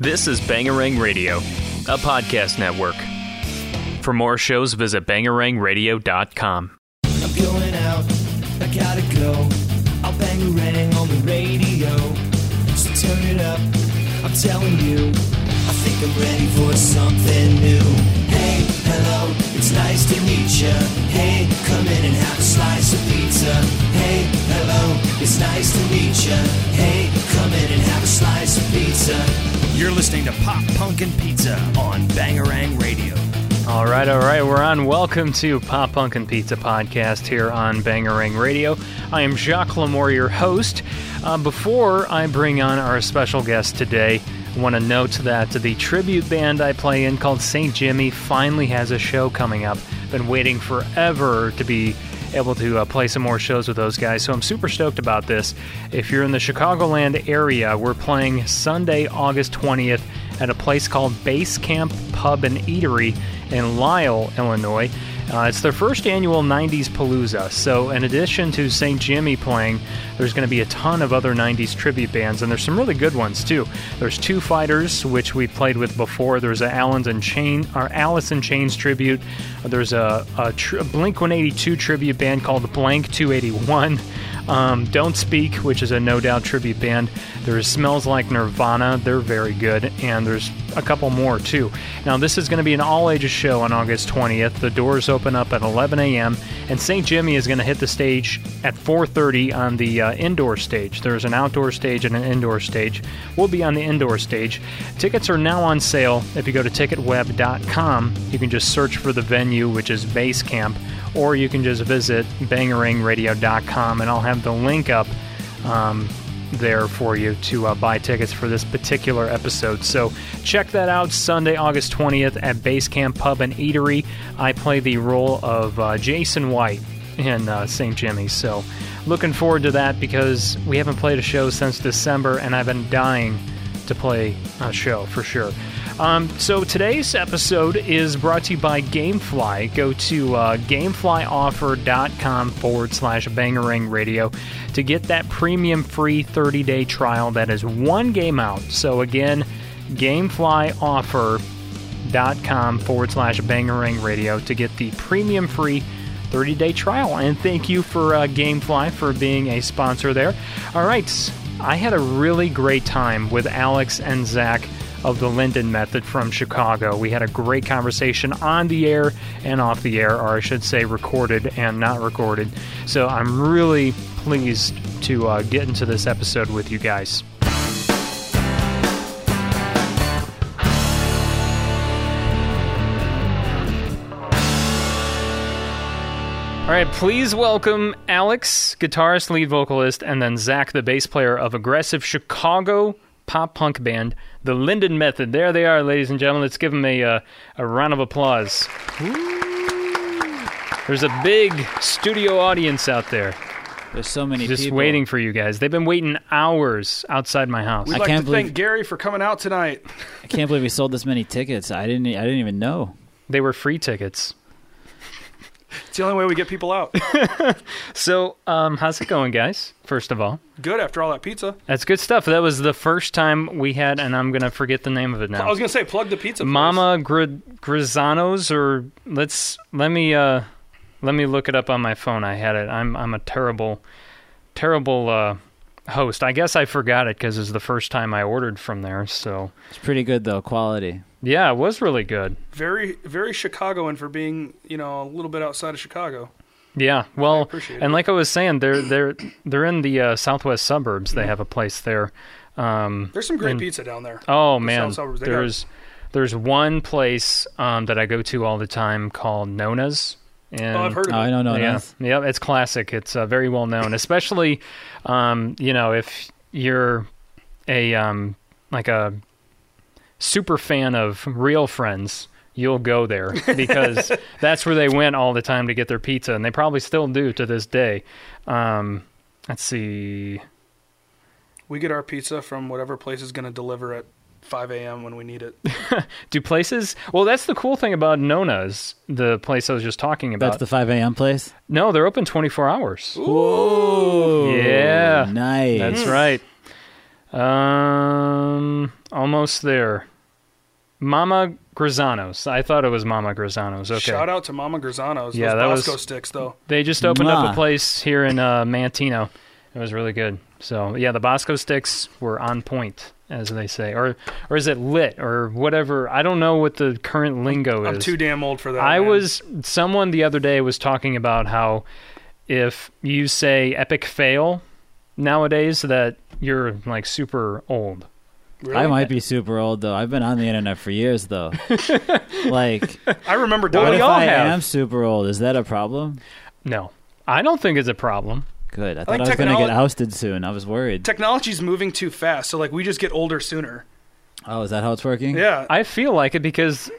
This is Bangarang Radio, a podcast network. For more shows, visit bangarangradio.com. I'm going out, I gotta go. I'll bang a rang on the radio. So turn it up, I'm telling you. I think I'm ready for something new. Hey, hello, it's nice to meet ya. Hey, come in and have a slice of pizza. Hey, hello, it's nice to meet ya. Hey, come in and have a slice of pizza. You're listening to Pop Punkin' Pizza on Bangarang Radio. All right, all right, we're on. Welcome to Pop Punk and Pizza Podcast here on Bangarang Radio. I am Jacques Lamour, your host. Uh, before I bring on our special guest today, I want to note that the tribute band I play in called St. Jimmy finally has a show coming up. Been waiting forever to be able to uh, play some more shows with those guys. So I'm super stoked about this. If you're in the Chicagoland area, we're playing Sunday, August 20th at a place called Base Camp Pub and Eatery in Lisle, Illinois. Uh, it's their first annual 90s Palooza. So, in addition to St. Jimmy playing, there's going to be a ton of other 90s tribute bands, and there's some really good ones too. There's Two Fighters, which we played with before. There's a Allen's and Chain, or Alice in Chains tribute. There's a, a, tr- a Blink 182 tribute band called Blank 281. Um, Don't Speak, which is a No Doubt tribute band. There's Smells Like Nirvana, they're very good, and there's a couple more too. Now, this is going to be an all ages show on August 20th. The doors open up at 11 a.m., and St. Jimmy is going to hit the stage at 4:30 on the uh, indoor stage. There's an outdoor stage and an indoor stage. We'll be on the indoor stage. Tickets are now on sale. If you go to ticketweb.com, you can just search for the venue, which is Base Camp, or you can just visit bangarangradio.com, and I'll have the link up. Um, there for you to uh, buy tickets for this particular episode. So check that out Sunday, August 20th at Basecamp Pub and Eatery. I play the role of uh, Jason White in uh, St. Jimmy's. So looking forward to that because we haven't played a show since December and I've been dying to play a show for sure. Um, so today's episode is brought to you by GameFly. Go to uh, GameFlyOffer.com forward slash Bangarang Radio to get that premium free 30 day trial that is one game out. So again, GameFlyOffer.com forward slash Bangarang Radio to get the premium free 30 day trial. And thank you for uh, Gamefly for being a sponsor there. All right, I had a really great time with Alex and Zach of the Linden Method from Chicago. We had a great conversation on the air and off the air, or I should say, recorded and not recorded. So I'm really pleased to uh, get into this episode with you guys. All right, please welcome Alex, guitarist, lead vocalist, and then Zach, the bass player of aggressive Chicago pop punk band, the Linden Method. There they are, ladies and gentlemen. Let's give them a, uh, a round of applause. There's a big studio audience out there There's so many people just people. waiting for you guys. They've been waiting hours outside my house. We'd I like can't to believe- thank Gary for coming out tonight. I can't believe we sold this many tickets. I didn't. I didn't even know. They were free tickets. It's the only way we get people out. So, um, how's it going, guys? First of all, Good after all that pizza. that's good stuff. That was the first time we had, and I'm gonna forget the name of it now. I was gonna say plug the pizza. Mama Gri- Grizzano's, or let's let me uh, let me look it up on my phone. I had it. I'm I'm a terrible, terrible uh, host. I guess I forgot it because it's the first time I ordered from there. So It's pretty good though. Quality. yeah, it was really good. very very Chicagoan for being you know a little bit outside of Chicago. Yeah, well, appreciate and like I was saying, they're they're they're in the uh, southwest suburbs. They have a place there. Um, There's some great and- pizza down there. Oh The man, south suburbs, they got- there's there's one place um, that I go to all the time called Nona's. And oh, I've heard of it. I it. don't know. yeah, that. yeah, it's classic. It's uh, very well known, especially um, you know if you're a um, like a super fan of Real Friends. You'll go there because that's where they went all the time to get their pizza, and they probably still do to this day. Um, let's see. We get our pizza from whatever place is going to deliver at 5 a.m. when we need it. Do places? Well, that's the cool thing about Nona's, the place I was just talking about. That's the 5 a.m. place. no, they're open 24 hours. Whoa. Yeah. Nice. That's right. Um, almost there. Mama Grisanos. I thought it was Mama Grisanos. Okay. Shout out to Mama Grisanos. Yeah, Those that was- Bosco sticks though. They just opened up a place here in uh, Manteno. It was really good. So yeah, the Bosco sticks were on point, as they say, or or is it lit or whatever? I don't know what the current lingo is. I'm too damn old for that. I man. was someone the other day was talking about how if you say epic fail nowadays that you're like super old. Really? I might be super old though. I've been on the internet for years though. like, I remember Well, what we if all I have. am super old? Is that a problem? No, I don't think it's a problem. Good. I thought like I was going to get ousted soon. I was worried. Technology's moving too fast, so like we just get older sooner. Oh, is that how it's working? Yeah, I feel like it because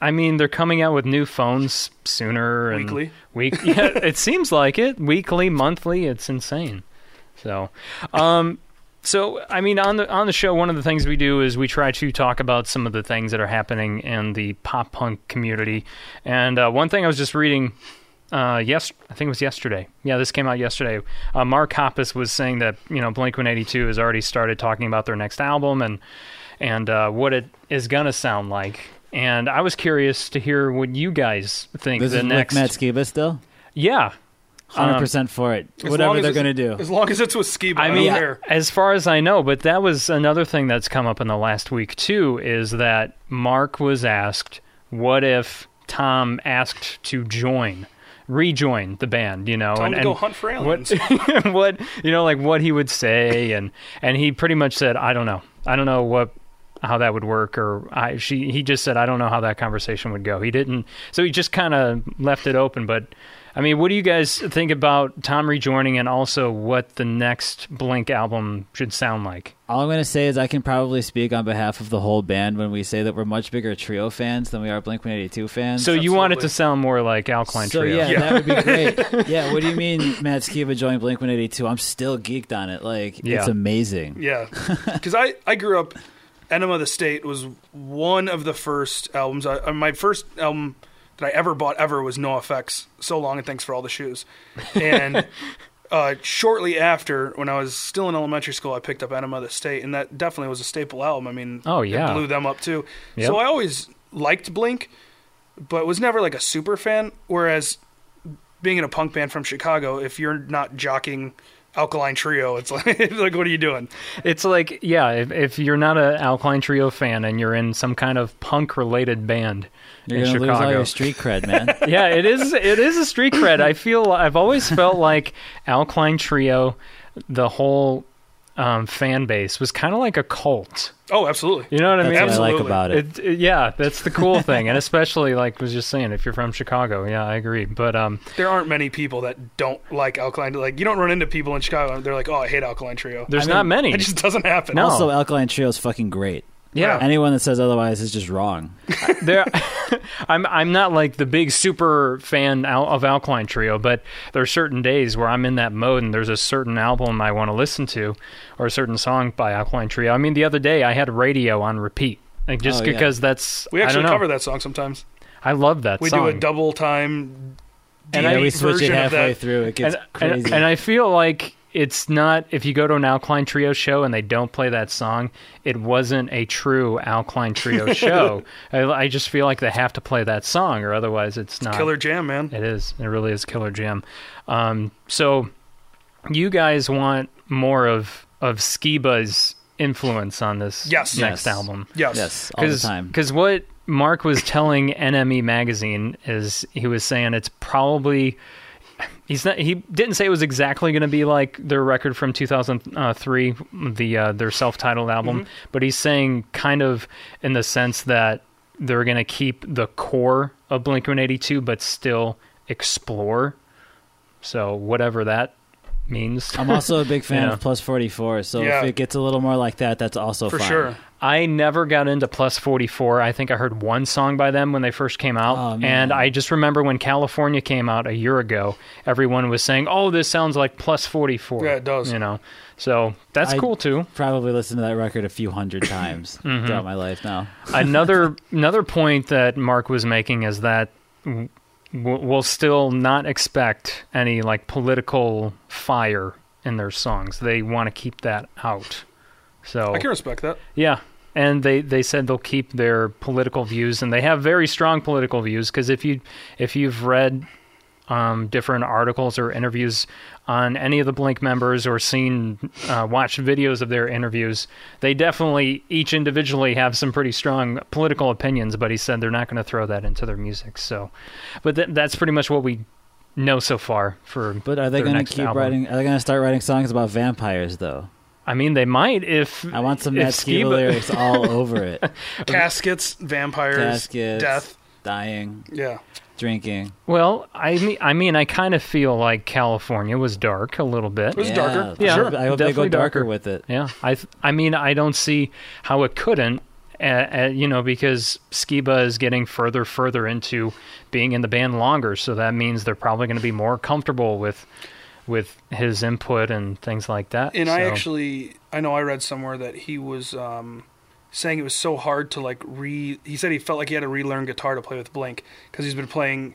I mean they're coming out with new phones sooner and weekly. Week, yeah, it seems like it. Weekly, monthly, it's insane. So, um, so I mean, on the on the show, one of the things we do is we try to talk about some of the things that are happening in the pop punk community. And uh, one thing I was just reading, uh, yes, I think it was yesterday. Yeah, this came out yesterday. Uh, Mark Hoppus was saying that you know Blink One Eighty Two has already started talking about their next album and and uh, what it is gonna sound like. And I was curious to hear what you guys think. This the is next, with Matt Skiba still. yeah, Hundred Um, percent for it. Whatever they're going to do. As long as it's with ski, I I mean, don't care. as far as I know, but that was another thing that's come up in the last week too. Is that Mark was asked, "What if Tom asked to join, rejoin the band?" You know, Tell and, to go hunt for what, what you know, like what he would say, and and he pretty much said, "I don't know, I don't know what." How that would work, or I, she, he just said, I don't know how that conversation would go. He didn't, so he just kind of left it open. But I mean, what do you guys think about Tom rejoining, and also what the next Blink album should sound like? All I'm going to say is I can probably speak on behalf of the whole band when we say that we're much bigger trio fans than we are Blink 182 fans. So you want it to sound more like Alkaline So Trio? yeah, Yeah. that would be great. yeah, what do you mean Matt Skiba joined Blink 182? I'm still geeked on it. Like Yeah. it's amazing. Yeah, because I I grew up. Enema of the State was one of the first albums. I, uh, my first album that I ever bought ever was NOFX. So long and thanks for all the shoes. And uh, shortly after, when I was still in elementary school, I picked up Enema of the State, and that definitely was a staple album. I mean, Oh, yeah. blew them up too. Yep. So I always liked Blink, but was never like a super fan. Whereas being in a punk band from Chicago, if you're not jocking Alkaline Trio, it's like, like what are you doing? It's like, yeah, if, if you're not an Alkaline Trio fan and you're in some kind of punk-related band You're in gonna lose all your street cred, man. yeah, it is. It is a street cred. I feel. I've always felt like Alkaline Trio, the whole um, fan base was kind of like a cult. Oh, absolutely. You know what I mean? what I like Absolutely. about it. It, it- yeah, that's the cool thing, and especially like was just saying, if you're from Chicago, yeah, I agree. But um, There aren't many people that don't like Alkaline. Like you don't run into people in Chicago. They're like, "Oh, I hate Alkaline Trio." there's I mean, not many. It just doesn't happen. No. Also, Alkaline Trio is fucking great. Yeah, Anyone that says otherwise is just wrong. there. I'm I'm not like the big super fan al- of Alkaline Trio, but there are certain days where I'm in that mode, and there's a certain album I want to listen to, or a certain song by Alkaline Trio. I mean, the other day I had radio on repeat, like just Oh, yeah. because that's we I actually don't know. cover that song sometimes. I love that song. We song. do a double time. And yeah, we switch it version of halfway that. through. It gets and, crazy. and, and I feel like it's not if you go to an Alkaline Trio show and they don't play that song, it wasn't a true Alkaline Trio show. I, I just feel like they have to play that song, or otherwise it's not. Killer Jam, man. It is. It really is Killer Jam. Um, so you guys want more of of Skiba's influence on this Yes. next Yes. album? Yes. yes, all the time. Because what Mark was telling NME magazine is he was saying it's probably he's not he didn't say it was exactly going to be like their record from 2003 the uh, their self-titled album Mm-hmm. but he's saying kind of in the sense that they're going to keep the core of Blink-182 but still explore so whatever that means I'm also a big fan Yeah. of Plus 44, so Yeah. if it gets a little more like that, that's also For fine. sure. I never got into Plus 44. I think I heard one song by them when they first came out. Oh, and I just remember when California came out a year ago, everyone was saying, oh, this sounds like Plus 44. Yeah, it does. You know, so that's I- cool too. Probably listened to that record a few hundred times Mm-hmm. throughout my life now. another another point that Mark was making is that we'll still not expect any like political fire in their songs. They want to keep that out. So I can respect that. yeah, and they they said they'll keep their political views, and they have very strong political views. Because if you if you've read um, different articles or interviews on any of the Blink members or seen uh, watched videos of their interviews, they definitely each individually have some pretty strong political opinions. But he said they're not going to throw that into their music. So, but th- that's pretty much what we know so far for. But are they going to keep album. writing? Are they going to start writing songs about vampires though? I mean, they might if I want some if Skiba Skiba- lyrics all over it. Caskets, vampires, Caskets, death. dying, Yeah. drinking. Well, I mean, I mean, I kind of feel like California was dark a little bit. It was yeah, darker. Yeah, Sure. I hope they go darker, darker. with it. Yeah, I, I mean, I don't see how it couldn't. Uh, uh, you know, because Skiba is getting further, further into being in the band longer, so that means they're probably going to be more comfortable with with his input and things like that. And I actually, I know I read somewhere that he was um, saying it was so hard to like re. He said he felt like he had to relearn guitar to play with Blink because he's been playing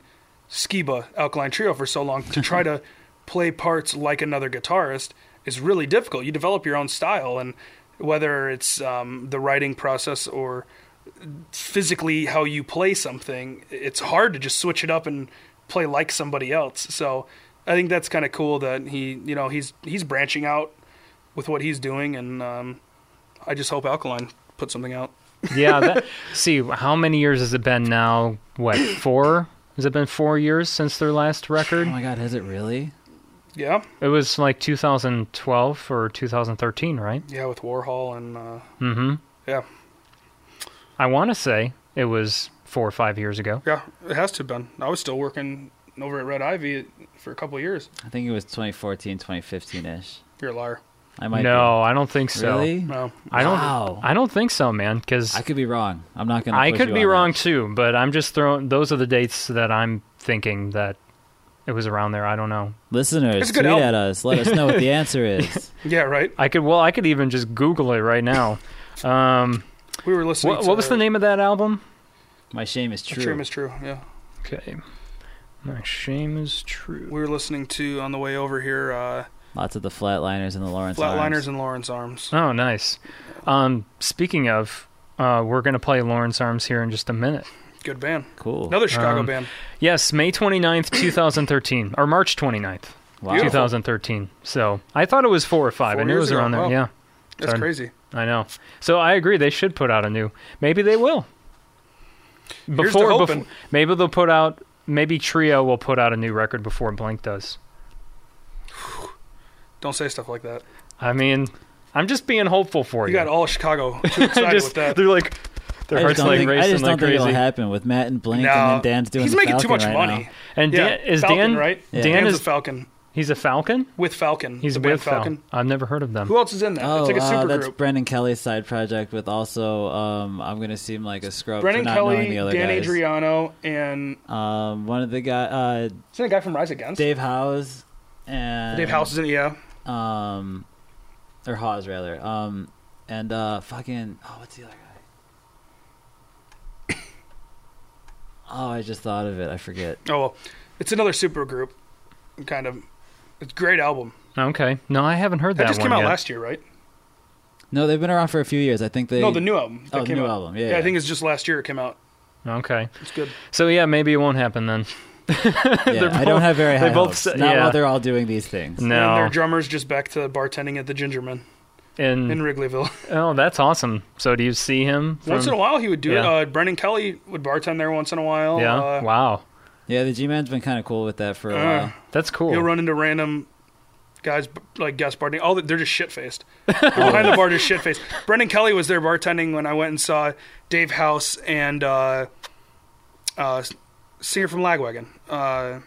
Skiba Alkaline Trio for so long. To try to play parts like another guitarist is really difficult. You develop your own style, and whether it's um, the writing process or physically how you play something, it's hard to just switch it up and play like somebody else. So I think that's kind of cool that he, you know, he's he's branching out with what he's doing, and um, I just hope Alkaline put something out. yeah. That, see, how many years has it been now? What four? Has it been four years since their last record? Oh my god, has it really? Yeah, It was like 2012 or 2013, right? yeah, with Warhol and uh, Mm-hmm. yeah, I want to say it was four or five years ago. yeah, it has to have been. I was still working over at Red Ivy for a couple of years. I think it was 2014, 2015 ish. You're a liar. I might no, I don't think so. Really? No, I don't. Wow. I don't think so, man. Because I could be wrong. I'm not gonna. I could you be wrong that. too. But I'm just throwing. Those are the dates that I'm thinking that it was around there. I don't know. Listeners, It's tweet album. at us. Let us know what the answer is. yeah, right. I could. Well, I could even just Google it right now. Um, We were listening. what, to, what was the name of that album? My shame is True. true. Shame is true. Yeah, Okay. My shame is true. we were listening to on the way over here. Uh, Lots of the flatliners and the Lawrence Flatliners Arms. and Lawrence Arms. Oh, nice. Um, speaking of, uh, we're gonna play Lawrence Arms here in just a minute. Good band. Cool. Another Chicago Um, band. Yes, May 29th, 2013, or March 29th, wow. 2013. So I thought it was four or five. Four I knew it years was ago. around there. Wow. Yeah, That's Sorry. crazy. I know. So I agree. They should put out a new. Maybe they will. Here's to Before, before maybe they'll put out. Maybe Trio will put out a new record before Blink does. Don't say stuff like that. I mean, I'm just being hopeful for You you. got all Chicago too excited just, with that. They're like, their I hearts like think, I racing just don't like think it'll happen with Matt and Blink, No, and then Dan's doing he's the making Falcon too much right money. now. And Yeah, is Falcon, Dan right? Yeah. Dan Dan's is a Falcon he's a Falcon. with Falcon. He's the with band Falcon. I've never heard of them. Who else is in that? Oh, it's like a uh, that's group. Brendan Kelly's side project with also um, I'm gonna seem like a scrub Brennan for not knowing Kelly, the other Dan guys. Andriano, and Um, one of the guy, uh, isn't a guy from Rise Against? Dave Hause, and Dave Hause is in it. Yeah, um, or Hawes rather, um, and uh, fucking oh, what's the other guy? oh, I just thought of it. I forget. Oh well, it's another super group. Kind of, it's a great album. Okay, no, I haven't heard That, that, just one came out yet. last year, right? No, they've been around for a few years. I think they. no, the new album. That Oh, the new out. album, yeah, I yeah. think it's just last year it came out. Okay, It's good. so yeah, maybe it won't happen then. Yeah, they're I don't have very high they both hopes. sa- Not yeah. while they're all doing these things. No, And their No, drummer's just back to bartending at the Gingerman in, in Wrigleyville. oh, that's awesome. So do you see him? once in a while, he would do Yeah. it. Uh, Brendan Kelly would bartend there once in a while. Yeah. Uh, wow, Yeah, the G-Man's been kind of cool with that for a Uh, while. that's cool. You'll run into random guys like guest bartending. All the, they're just shit faced. Behind the bar, just shit faced. Brendan Kelly was there bartending when I went and saw Dave Hause and uh, uh, singer from Lagwagon. Uh,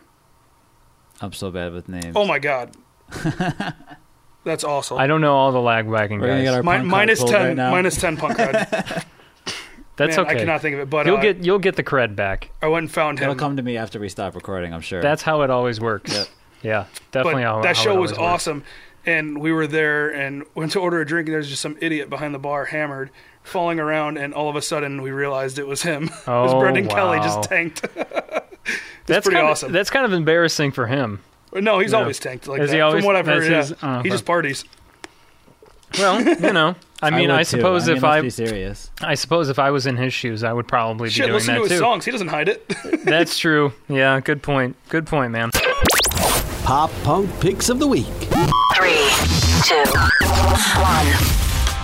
I'm so bad with names. oh my god, that's awesome. I don't know all the Lagwagon guys. get our Mi- punk card minus pulled ten, right minus ten punk cred. that's Man, okay. I cannot think of it, but you'll uh, get you'll get the cred back. I went and found him. It'll come to me after we stop recording. I'm sure. That's how it always works. Yep. Yeah, definitely. how, that how show it was always works. awesome. And we were there and went to order a drink, and there was just some idiot behind the bar, hammered, falling around, and all of a sudden we realized it was him. Oh, it was Oh, Brendan Kelly just tanked. That's pretty kind of, awesome. That's kind of embarrassing for him. no, he's No. always tanked like Is that. he always- From what I've heard, that's yeah. his- oh, he just parties. Well, you know, I mean, would I, suppose I mean, if I, be serious. I suppose if I was in his shoes, I would probably be Shit, doing listen that to his too. songs. He doesn't hide it. That's true. Yeah, good point. Good point, man. Pop Punk Picks of the Week. Three, two, one.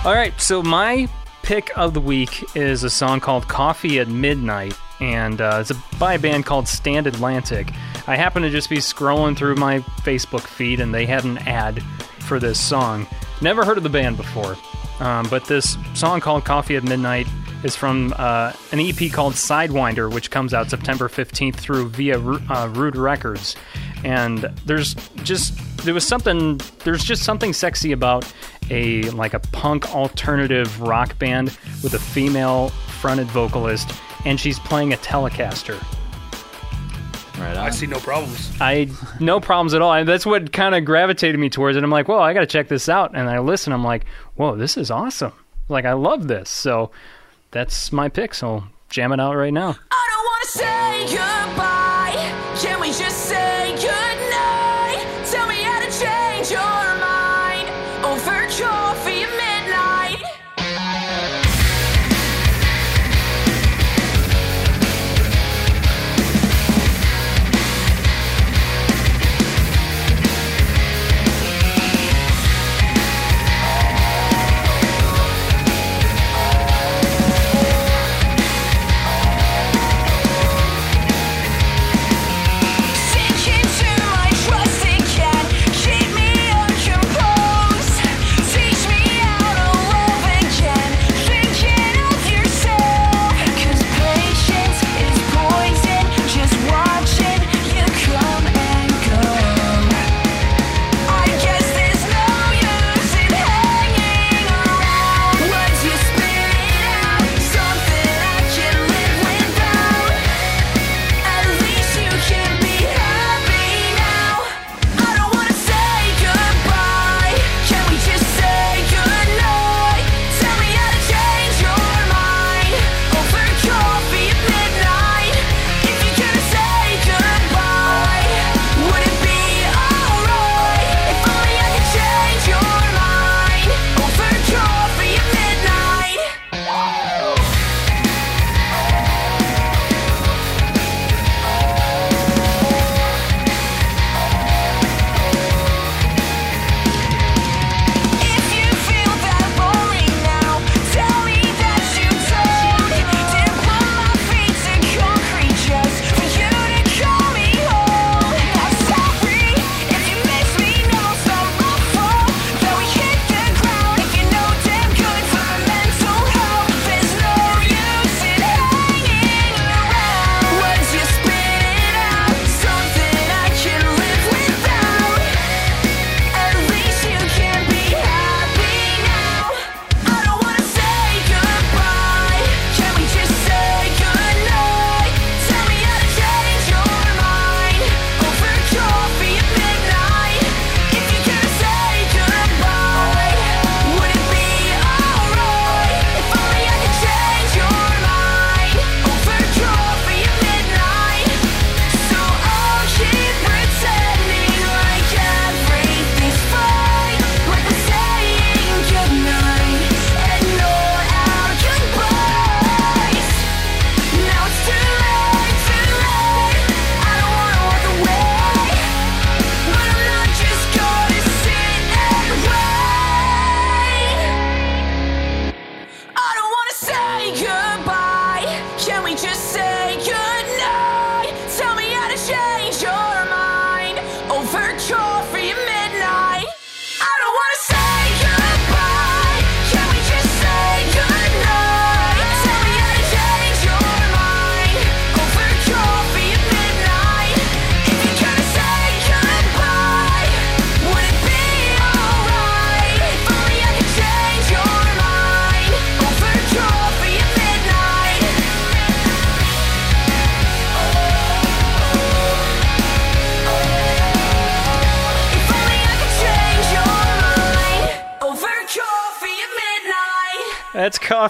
All right, so my pick of the week is a song called "Coffee at Midnight," and uh, it's a, by a band called Stand Atlantic. I happen to just be scrolling through my Facebook feed, and they had an ad for this song. Never heard of the band before, um, but this song called "Coffee at Midnight" is from uh, an EP called Sidewinder, which comes out September 15th through via uh, Rude Records. And there's just there was something there's just something sexy about a like a punk alternative rock band with a female fronted vocalist, and she's playing a Telecaster. Right on. I see no problems. I no problems at all. And that's what kind of gravitated me towards it. I'm like, well, I got to check this out. And I listen. I'm like, whoa, this is awesome. Like, I love this. So that's my pick. So jam it out right now. I don't wanna say goodbye. Can we just say goodnight?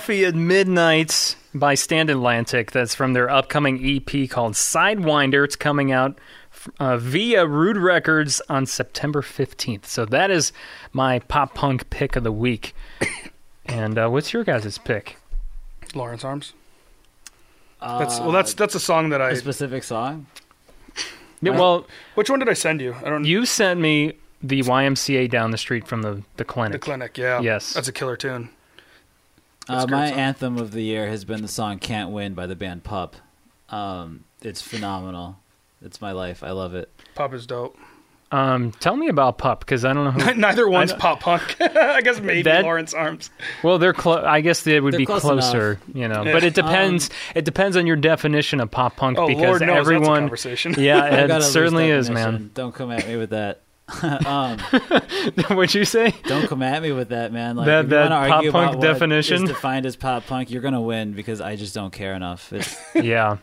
Coffee at Midnight by Stand Atlantic. That's from their upcoming EP called Sidewinder. It's coming out uh, via Rude Records on September 15th. So that is my pop punk pick of the week. And uh, what's your guys' pick? Lawrence Arms. That's well. That's that's a song that I. a specific song. Yeah, well, Which one did I send you? I don't. you sent me the YMCA down the street from the the clinic. the clinic. Yeah. Yes. That's a killer tune. Uh, my song. anthem of the year has been the song "Can't Win" by the band Pup. Um, it's phenomenal. It's my life. I love it. Pop is dope. Um, tell me about Pup because I don't know who. Neither one's pop punk. I guess maybe That- Lawrence Arms. Well, they're close. I guess they would They're be close closer, you know. Yeah. But it depends. it depends on your definition of pop punk Oh because Lord knows that's a everyone. conversation. Yeah, I got a it certainly is, man. Don't come at me with that. um, What'd you say? don't come at me with that, man. Like, That- that pop argue punk about what definition? is defined as pop punk. You're gonna win because I just don't care enough. It's, yeah,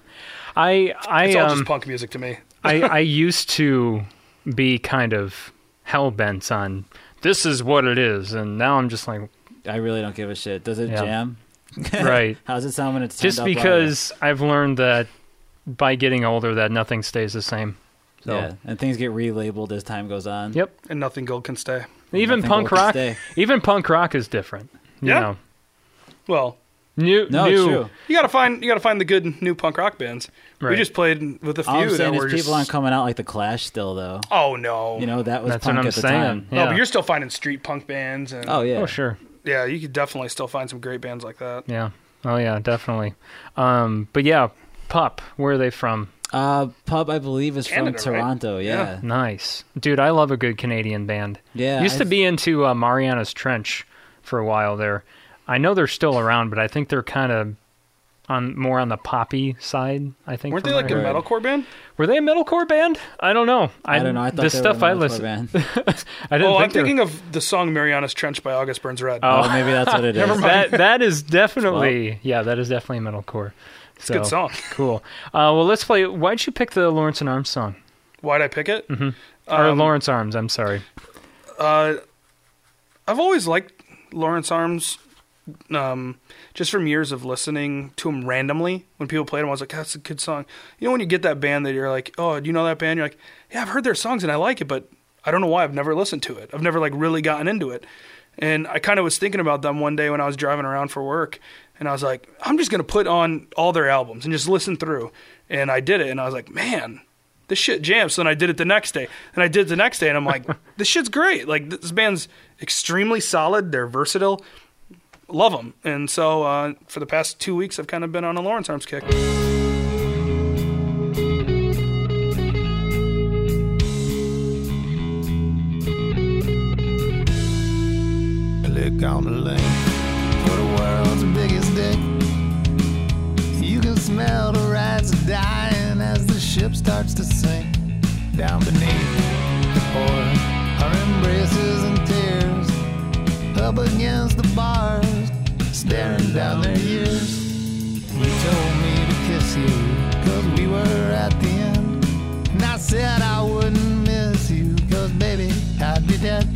I I It's all um just punk music to me. I I used to be kind of hell bent on this is what it is, and now I'm just like I really don't give a shit. Does it Yeah. jam? right. How's it sound when it's turned just up because I've learned that by getting older that nothing stays the same. So Yeah, and things get relabeled as time goes on. Yep. And nothing gold can stay. even Nothing punk rock, stay. even punk rock is different. You Yeah. know, Well, new No, new true. you gotta find you gotta find the good new punk rock bands. We just played with a few All I'm that saying were is just. people aren't coming out like the Clash still, though. oh no. You know that was That's what punk I'm at the saying. time. Yeah. No, but you're still finding street punk bands and Oh yeah. Oh sure. yeah, you could definitely still find some great bands like that. Yeah. Oh yeah, definitely. Um, but yeah, Pup. Where are they from? Uh, Pup, I believe, is Canada, from right? Toronto. Yeah. Nice, dude. I love a good Canadian band. Yeah. Used to be into uh, Marianas Trench for a while there. I know they're still around, but I think they're kind of on more on the poppy side. I think. Weren't they like a heard. metalcore band? Were they a metalcore band? I don't know. I don't know. I thought the they stuff were I a metalcore listened. Band. I didn't Oh, I'm think they were- thinking of the song Marianas Trench by August Burns Red. oh, maybe that's what it is. Never mind. that that is definitely yeah, that is definitely metalcore. It's a good song. Cool. Uh, well, let's play. Why'd you pick the Lawrence and Arms song? Why'd I pick it? or Um, Lawrence Arms? I'm sorry. Uh, I've always liked Lawrence Arms, um, just from years of listening to him randomly. When people played him, I was like, "That's a good song." You know, when you get that band that you're like, "Oh, do you know that band?" You're like, "Yeah, I've heard their songs and I like it, but I don't know why I've never listened to it. I've never like really gotten into it." And I kind of was thinking about them one day when I was driving around for work, and I was like, "I'm just gonna put on all their albums and just listen through." And I did it, and I was like, "Man." This shit jams. So then I did it the next day, and I did it the next day, and I'm like, "This shit's great! Like this band's extremely solid. They're versatile. Love them." And so uh, for the past two weeks, I've kind of been on a Lawrence Arms kick. Click on the link for the world's biggest dick. You can smell the rats dying as the ship starts to sink. Down beneath the pour are embraces and tears. Up against the bars, staring down their years. You told me to kiss you, cause we were at the end. And I said I wouldn't miss you, cause baby, I'd be dead.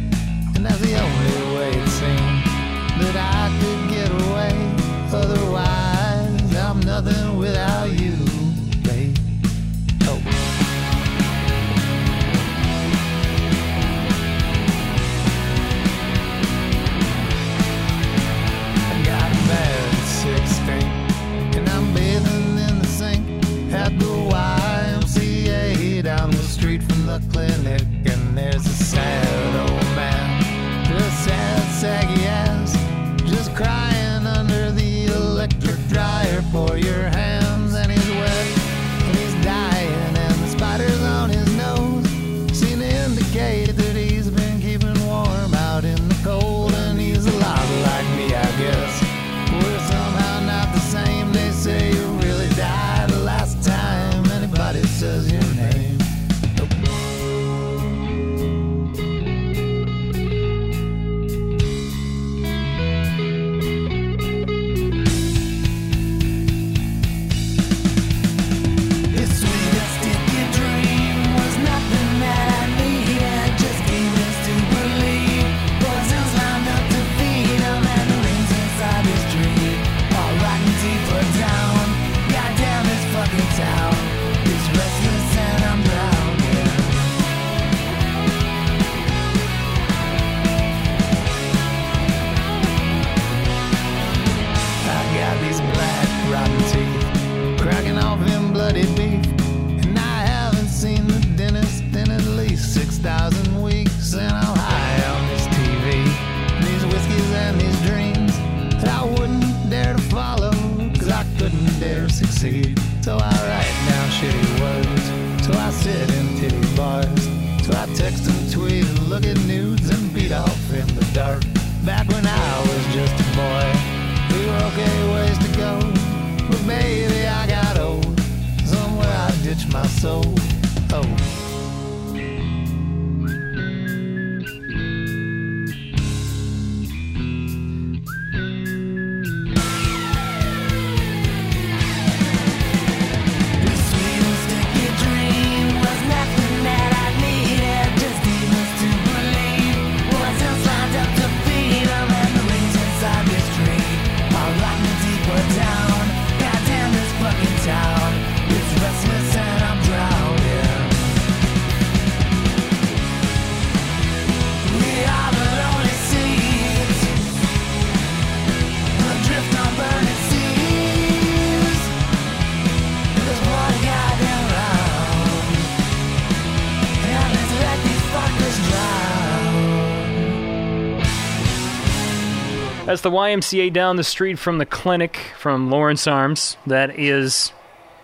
That's the YMCA down the street from the clinic from Lawrence Arms. That is,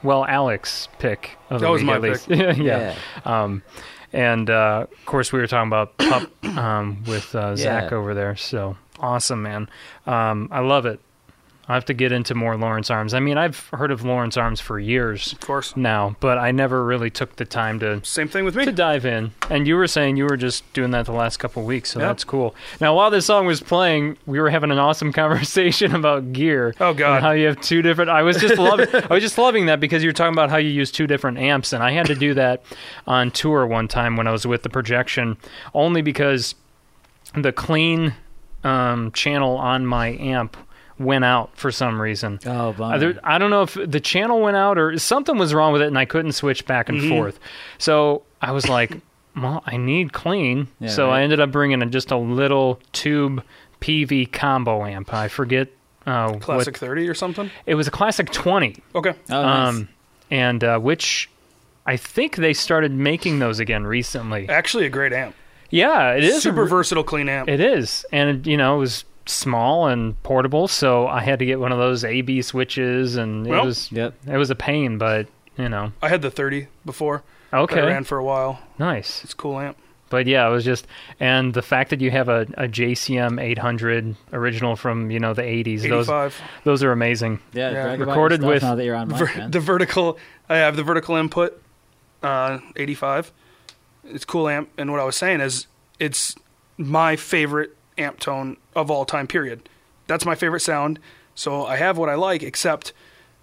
well, Alex pick of the That was week my at least. yeah. Um, and uh, of course, we were talking about Pup um, with uh, Zach Yeah. over there. So awesome, man. Um, I love it. I have to get into more Lawrence Arms. I mean, I've heard of Lawrence Arms for years Of course. now, but I never really took the time to Same thing with me. to dive in. And you were saying you were just doing that the last couple weeks, so Yep. that's cool. Now, while this song was playing, we were having an awesome conversation about gear. Oh, God. and how you have two different. I was just loving. I was just loving that because you were talking about how you use two different amps, and I had to do that on tour one time when I was with the projection, only because the clean um, channel on my amp went out for some reason. Oh, bummer. Uh, there- I don't know if the channel went out or something was wrong with it, and I couldn't switch back and forth. So I was like, "Well, I need clean." Yeah, so right. I ended up bringing in just a little tube PV combo amp. I forget. Uh, Classic What, 30 or something. it was a classic twenty, Okay. oh, nice. um, and uh, which I think they started making those again recently. Actually, a great amp. Yeah, it is a Super re- versatile, clean amp. It is, and you know, it was small and portable, so I had to get one of those AB switches, and it was Yep. it was a pain, but you know, I had the 30 before. okay, That ran for a while. nice. It's a cool amp. But yeah, it was just, and the fact that you have a, a JCM 800 original from you know the 80s, those 85. those are amazing. yeah, yeah. Recorded with now that you're on mic, Ver- the vertical, I have the vertical input, uh, 85. It's cool amp, and what I was saying is, it's my favorite amp tone of all time. Period. That's my favorite sound. So I have what I like, except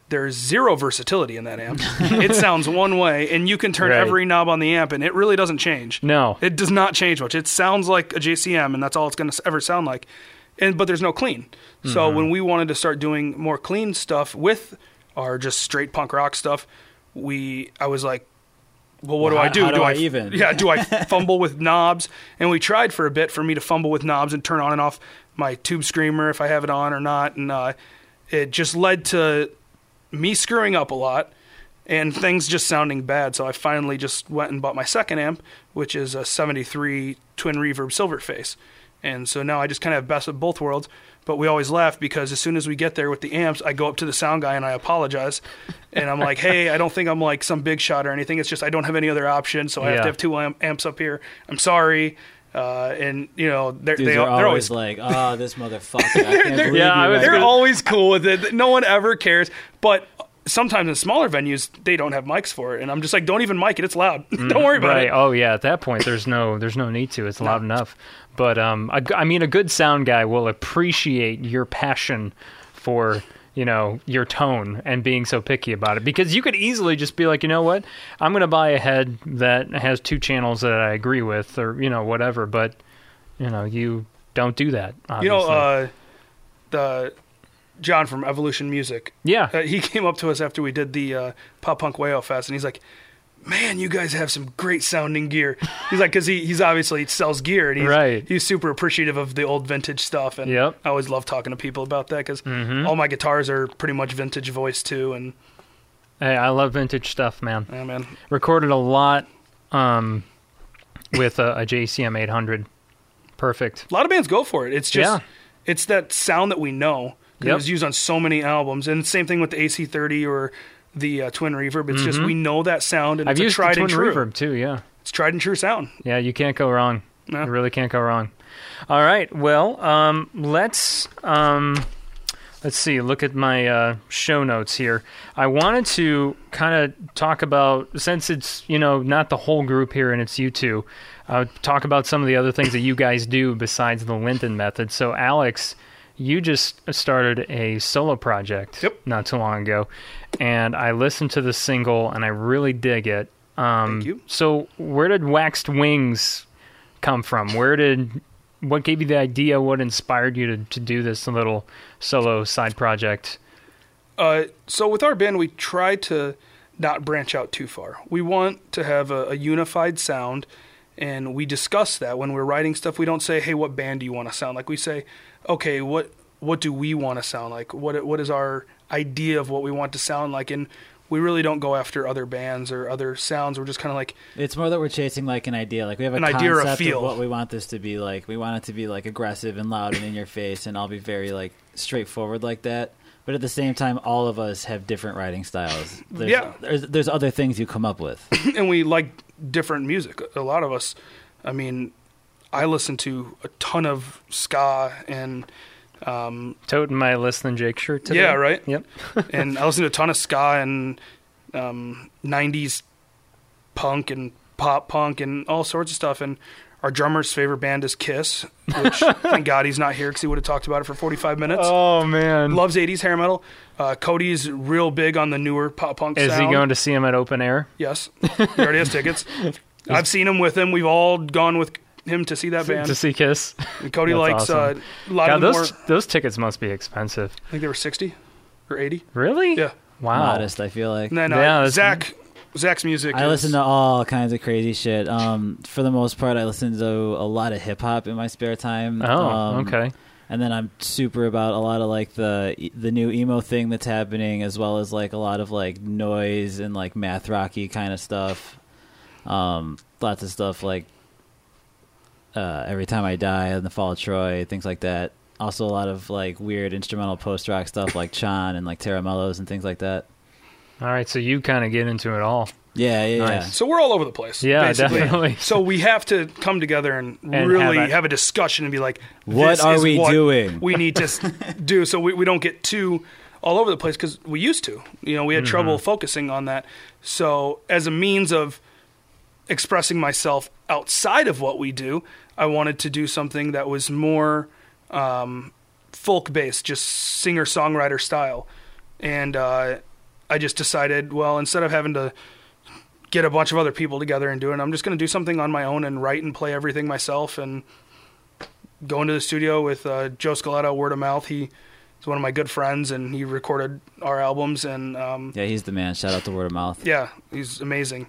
there's zero versatility in that amp. it sounds one way, and you can turn Right. every knob on the amp, and it really doesn't change. No, It does not change much. It sounds like a JCM, and that's all it's going to ever sound like. And but there's no clean. So Mm-hmm. when we wanted to start doing more clean stuff with our just straight punk rock stuff, we I was like, well, what Well, do I do? how do I even? Yeah, do I fumble with knobs? And we tried for a bit for me to fumble with knobs and turn on and off my tube screamer if I have it on or not, and uh, it just led to me screwing up a lot and things just sounding bad. So I finally just went and bought my second amp, which is a 73 twin reverb Silverface. And so now I just kind of have best of both worlds. But we always laugh because as soon as we get there with the amps, I go up to the sound guy and I apologize. And I'm like, hey, I don't think I'm like some big shot or anything. It's just I don't have any other option. So I have to have two amp- amps up here. I'm sorry. Uh, and, you know, they're, Dudes they, are they're always always like, "Oh, this motherfucker! I can't believe Yeah, they're always cool with it. No one ever cares. But sometimes in smaller venues, they don't have mics for it, and I'm just like, don't even mic it. It's loud. don't worry about right. it. Oh yeah, at that point, there's no there's no need to. It's loud enough. But um, g- I mean, a good sound guy will appreciate your passion for you know your tone and being so picky about it because you could easily just be like, you know what, I'm going to buy a head that has two channels that I agree with, or you know whatever. But you know you don't do that. You know, uh, the John from Evolution Music. yeah. Uh, he came up to us after we did the uh, Pop Punk Way Whale Fest, and he's like, "Man, you guys have some great sounding gear." He's like, because he he's obviously sells gear, and he's Right. he's super appreciative of the old vintage stuff. And Yep. I always love talking to people about that because Mm-hmm. all my guitars are pretty much vintage voice too, and Hey, I love vintage stuff, man. Yeah, man. Recorded a lot um, with a, a JCM 800. Perfect. A lot of bands go for it. It's just Yeah. it's that sound that we know. 'Cause It was used on so many albums, and same thing with the AC30 or the uh, Twin Reverb. It's just we know that sound, and Mm-hmm. I've it's a used the tried Twin and true. Reverb too. Yeah. It's tried and true sound. Yeah, you can't go wrong. No. You really can't go wrong. All right. Well, um, let's um, let's see. Look at my uh, show notes here. I wanted to kind of talk about since it's you know not the whole group here and it's you two. Uh, talk about some of the other things that you guys do besides the Linden method. So, Alex, you just started a solo project Yep. not too long ago, and I listened to the single and I really dig it. Um, Thank you. So, where did Waxed Wings come from? Where did what gave you the idea? What inspired you to, to do this little solo side project? Uh, so with our band, we try to not branch out too far. We want to have a, a unified sound, and we discuss that when we're writing stuff. We don't say, "Hey, what band do you want to sound like?" We say, "Okay, what what do we want to sound like? What what is our idea of what we want to sound like?" And we really don't go after other bands or other sounds. We're just kind of like, It's more that we're chasing like an idea. Like we have a An idea or a feel. of what we want this to be like. We want it to be like aggressive and loud and in your face, and I'll be very like straightforward like that. But at the same time, all of us have different writing styles. There's, Yeah. there's, there's other things you come up with. and we like different music. A lot of us, I mean, I listen to a ton of ska and um, Toting my Less Than Jake shirt today. Yeah, right? Yep. and I listen to a ton of ska and um, '90s punk and pop punk and all sorts of stuff. And our drummer's favorite band is Kiss, which thank God he's not here because he would have talked about it for 45 minutes. Oh man. Loves '80s hair metal. Uh, Cody's real big on the newer pop punk. Is sound. he going to see him at open air? Yes, he already has tickets. I've seen him with him. We've all gone with him to see that band. To see Kiss? And Cody That's likes awesome. uh, a lot God, of them. those Were, those tickets must be expensive. I think they were 60 or 80. Really? Yeah. Wow. Modest, I feel like. And then uh, Yeah, that's- Zach, Zach's music. I is- listen to all kinds of crazy shit. Um, for the most part, I listen to a lot of hip hop in my spare time. Oh, Um, okay. And then I'm super about a lot of like the the new emo thing that's happening, as well as like a lot of like noise and like math rocky kind of stuff. Um, lots of stuff like uh, every time I die and the fall of Troy, things like that. Also, a lot of like weird instrumental post rock stuff like Chon and like Tera Melos and things like that. All right, so you kind of get into it all. Yeah, yeah, Nice. yeah. So we're all over the place. Yeah, basically. definitely. So we have to come together and, And really have have a- a, discussion and be like, What are is we what doing? We need to do so we, we don't get too all over the place because we used to. You know, we had trouble Mm-hmm. focusing on that. So as a means of expressing myself outside of what we do, I wanted to do something that was more um, folk based, just singer songwriter style. And uh, I just decided, well, instead of having to get a bunch of other people together and do it, I'm just going to do something on my own and write and play everything myself and go into the studio with uh, Joe Scaletta, Word of Mouth. He is one of my good friends and he recorded our albums and um, Yeah, he's the man. Shout out to Word of Mouth. yeah, he's amazing,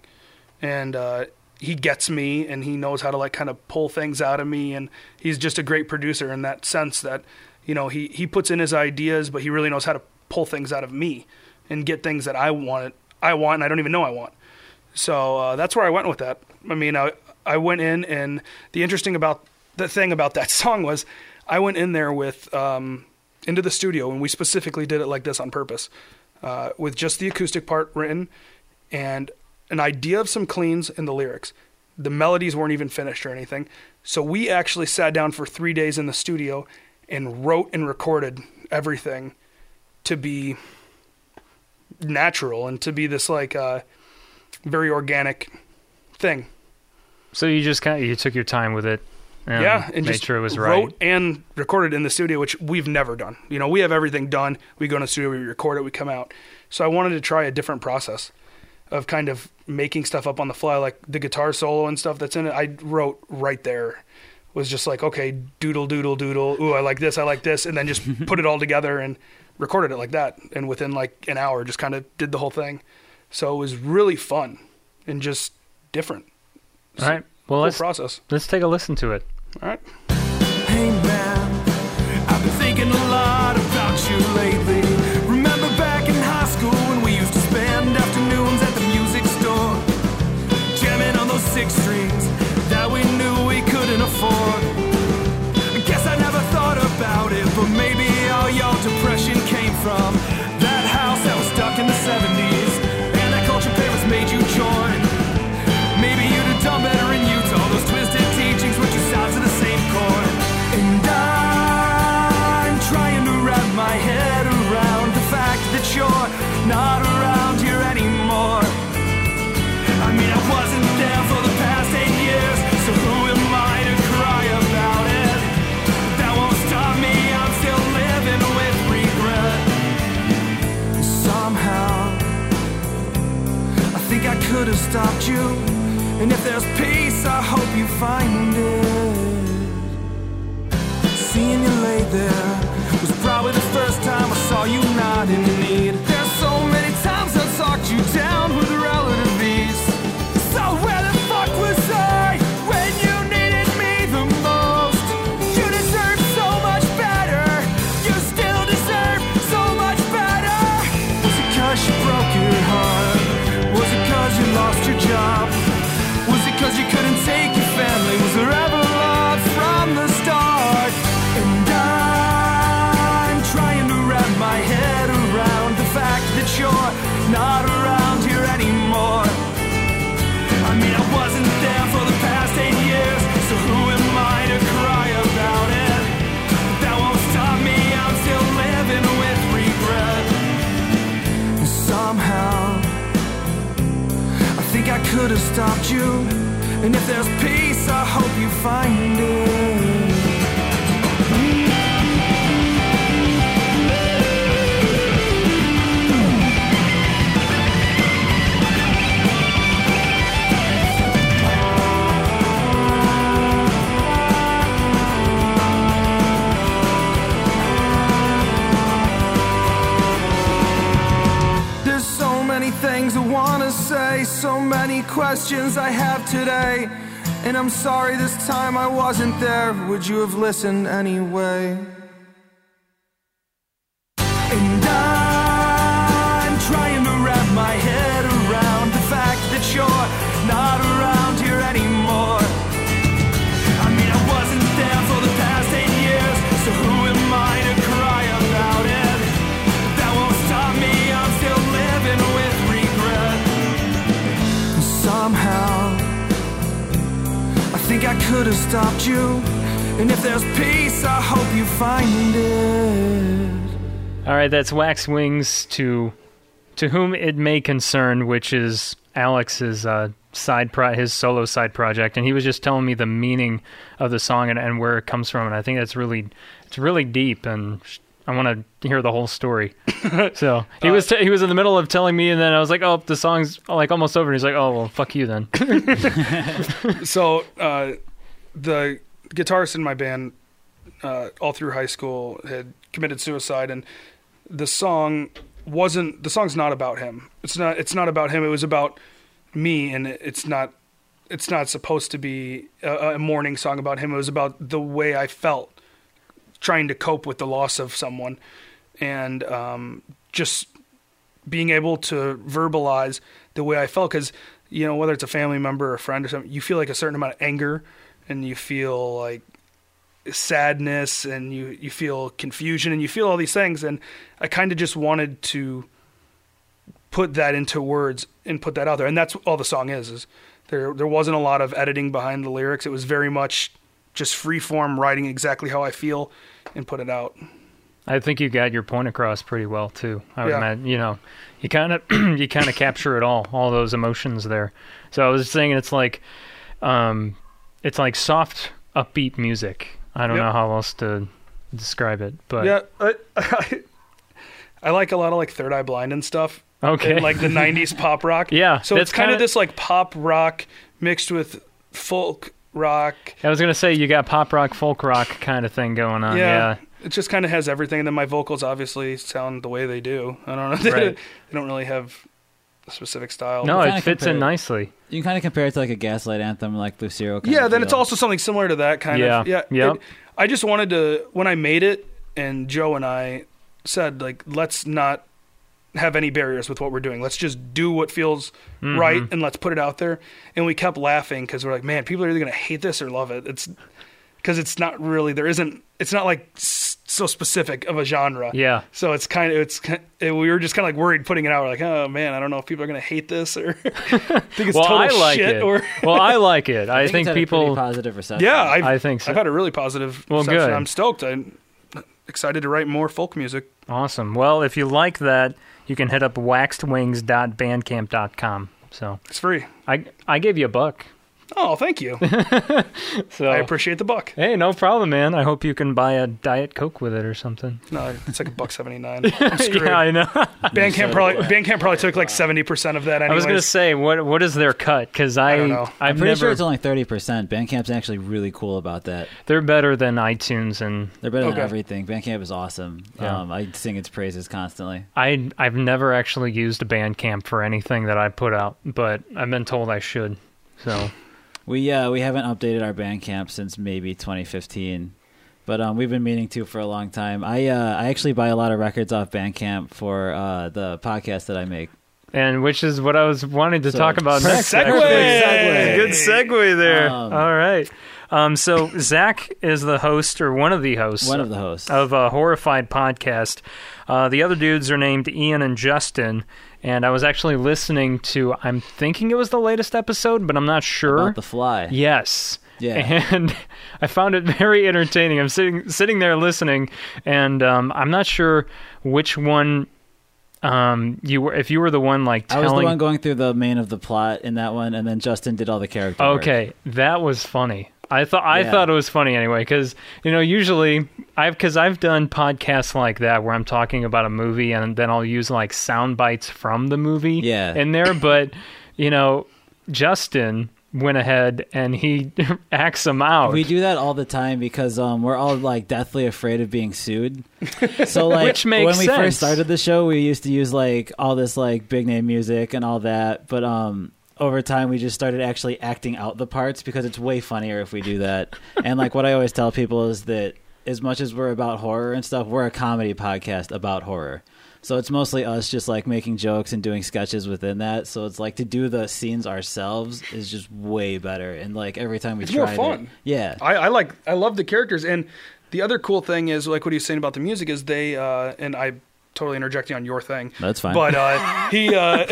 and uh, he gets me, and he knows how to like kind of pull things out of me, and he's just a great producer in that sense that you know he he puts in his ideas, but he really knows how to pull things out of me and get things that I want I want and I don't even know I want. So uh, that's where I went with that. I mean, I I went in, and the interesting about the thing about that song was I went in there with um, into the studio, and we specifically did it like this on purpose, uh, with just the acoustic part written and an idea of some cleans in the lyrics. The melodies weren't even finished or anything. So we actually sat down for three days in the studio and wrote and recorded everything to be natural and to be this like uh, very organic thing. So you just kind of you took your time with it. And yeah, and made just sure it was wrote right. and recorded in the studio, which we've never done. You know, we have everything done. We go in the studio, we record it, we come out. So I wanted to try a different process of kind of making stuff up on the fly, like the guitar solo and stuff that's in it. I wrote right there. Was just like okay, doodle doodle doodle. Ooh, I like this, I like this, and then just put it all together and recorded it like that. And within like an hour, just kind of did the whole thing. So it was really fun and just different. All right. Well, Cool let's process. let's take a listen to it. All right. Hey man, could have stopped you. And if there's peace, I hope you find it. Seeing you lay there was probably the first time I saw you not in need. You. And if there's peace, I hope you find it. Questions I have today. And I'm sorry this time I wasn't there. Would you have listened anyway? Think I could have stopped you. And if there's peace, I hope you find it. All right, that's Waxed Wings to to whom it may concern, which is Alex's uh, side pro- his solo side project, and he was just telling me the meaning of the song and, and where it comes from, and I think that's really it's really deep, and I want to hear the whole story. so he was t- he was in the middle of telling me, and then I was like, oh, the song's like almost over, and he's like, oh, well, fuck you then. so uh, the guitarist in my band uh, all through high school had committed suicide and the song wasn't the song's not about him it's not it's not about him it was about me and it's not it's not supposed to be a, a mourning song about him it was about the way i felt trying to cope with the loss of someone. And um, just being able to verbalize the way I felt because you know whether it's a family member or a friend or something, you feel like a certain amount of anger and you feel like sadness and you you feel confusion and you feel all these things. And I kind of just wanted to put that into words and put that out there. And that's all the song is is there there wasn't a lot of editing behind the lyrics. It was very much just free form writing exactly how I feel and put it out I think you got your point across pretty well too. I would Yeah. imagine, you know, you kind of you kind of capture it all, all those emotions there. So I was saying it's like, um, it's like soft, upbeat music. I don't Yep. know how else to describe it, but yeah, I, I, I like a lot of like Third Eye Blind and stuff. Okay. And, like the '90s pop rock. Yeah, So it's kind of this like pop rock mixed with folk rock. I was gonna say you got pop rock, folk rock kind of thing going on. Yeah, It just kind of has everything. And then my vocals obviously sound the way they do. I don't know. They, Right. they don't really have a specific style. no, it fits compare- in nicely. You can kind of compare it to like a Gaslight anthem, like Lucero. Kind yeah, of then it's also something similar to that kind Yeah, of. Yeah. yeah. it- I just wanted to when I made it, and Joe and I said like, let's not have any barriers with what we're doing. Let's just do what feels Mm-hmm. right, and let's put it out there. And we kept laughing because we're like, man, people are either gonna hate this or love it. It's because it's not really there isn't. It's not like so specific of a genre. Yeah. So it's kind of it's it, we were just kind of like worried putting it out. We're like, oh man, I don't know if people are gonna hate this or think it's well, total I like shit it. or. well, I like it. I, it's think, had a pretty people. positive reception. yeah, I've, I think so. I've had a really positive. Well, reception. good. I'm stoked. I'm excited to write more folk music. Awesome. Well, if you like that, you can hit up waxedwings.bandcamp.com. So It's free. I I gave you a buck. Oh, thank you. So I appreciate the buck. hey, no problem, man. I hope you can buy a diet coke with it or something. No, it's like a buck seventy nine. I'm screwed. yeah, I know. Bandcamp probably Bandcamp probably took like seventy percent of that. Anyway. I Anyways. was gonna say what what is their cut? Because I, don't know. I've I'm pretty never. sure it's only thirty percent. Bandcamp's actually really cool about that. they're better than iTunes, and They're better Okay. than everything. Bandcamp is awesome. Yeah. Um, I sing its praises constantly. I I've never actually used a Bandcamp for anything that I put out, but I've been told I should. So We uh, we haven't updated our Bandcamp since maybe 2015, but um, we've been meaning to for a long time. I uh, I actually buy a lot of records off Bandcamp for uh, the podcast that I make. and which is what I was wanting to So- talk about next. Segue! actually. Good segue there. Um, All right. Um, so Zach is the host or one of the hosts. One of the hosts. of a horrified podcast. Uh, the other dudes are named Ian and Justin, and I was actually listening to. I'm thinking it was the latest episode, but I'm not sure. About the fly. yes. Yeah. And I found it very entertaining. I'm sitting sitting there listening, and um, I'm not sure which one um, you were. If you were the one like I was the one going through the main of the plot in that one, and then Justin did all the character. work. Okay, that was funny. I thought I Yeah. thought it was funny anyway because you know usually I've because I've done podcasts like that where I'm talking about a movie and then I'll use like sound bites from the movie Yeah. in there, but you know Justin went ahead and he acts them out. We do that all the time because um, we're all like deathly afraid of being sued. So like Which makes when we sense. first started the show, we used to use like all this like big name music and all that, but um over time we just started actually acting out the parts because it's way funnier if we do that. and like what I always tell people is that as much as we're about horror and stuff, we're a comedy podcast about horror. So it's mostly us just like making jokes and doing sketches within that. So it's like to do the scenes ourselves is just way better. And like every time we It's try more fun. yeah, I, I like I love the characters and the other cool thing is like what he was saying about the music is they uh, and I totally interjecting on your thing. That's fine. But uh, he uh,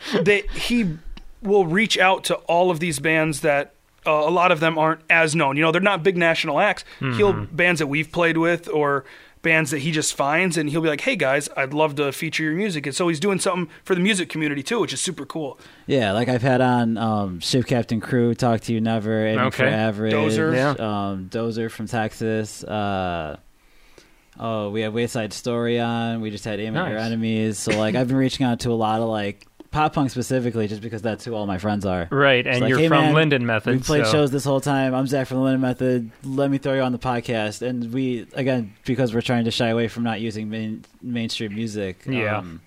they he will reach out to all of these bands that uh, a lot of them aren't as known. You know, they're not big national acts. He'll bands that we've played with or bands that he just finds and he'll be like, "Hey guys, I'd love to feature your music." And so he's doing something for the music community too, which is super cool. Yeah, like I've had on um, Ship Captain Crew, Talk to You Never, Aiming for Average, Dozer. Yeah. um, Dozer from Texas. Uh, oh, we have Wayside Story on. We just had Aim at Your Nice. Enemies. So like I've been reaching out to a lot of like pop punk specifically, just because that's who all my friends are. right, and like, you're "Hey, from man, Linden Method. We played so- shows this whole time. I'm Zach from the Linden Method. Let me throw you on the podcast. And we again because we're trying to shy away from not using main, mainstream music. Yeah. Um,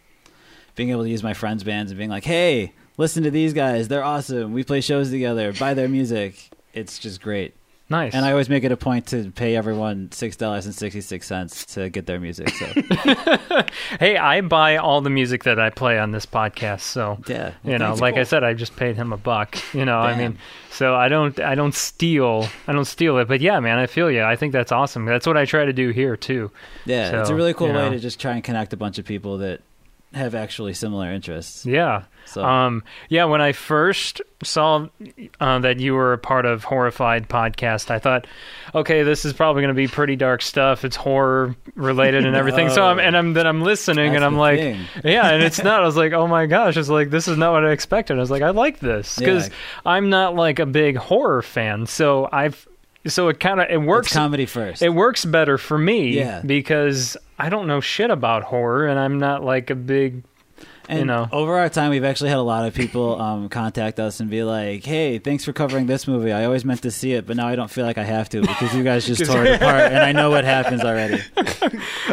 being able to use my friends' bands and being like, hey, listen to these guys. They're awesome. We play shows together. Buy their music. It's just great. Nice. And I always make it a point to pay everyone six dollars and sixty six cents to get their music. So hey, I buy all the music that I play on this podcast, so yeah, you know, like I said, I just paid him a buck. You know, I mean, so I don't, I don't steal, I don't steal it. But yeah, man, I feel you. I think that's awesome. That's what I try to do here too. yeah, it's a really cool way know. to just try and connect a bunch of people that have actually similar interests. Yeah. So Um, yeah, when I first saw uh, that you were a part of Horrified podcast, I thought, okay, this is probably going to be pretty dark stuff. It's horror related and everything. So I'm, and I'm then I'm listening That's and I'm like, thing. yeah, and it's not. I was like, oh my gosh, it's like this is not what I expected. I was like, I like this because Yeah. I'm not like a big horror fan, so I've so it kind of it works it's comedy first. it works better for me Yeah. because I don't know shit about horror and I'm not like a big And you know. over our time, we've actually had a lot of people um, contact us and be like, "Hey, thanks for covering this movie. I always meant to see it, but now I don't feel like I have to because you guys just tore it apart, and I know what happens already."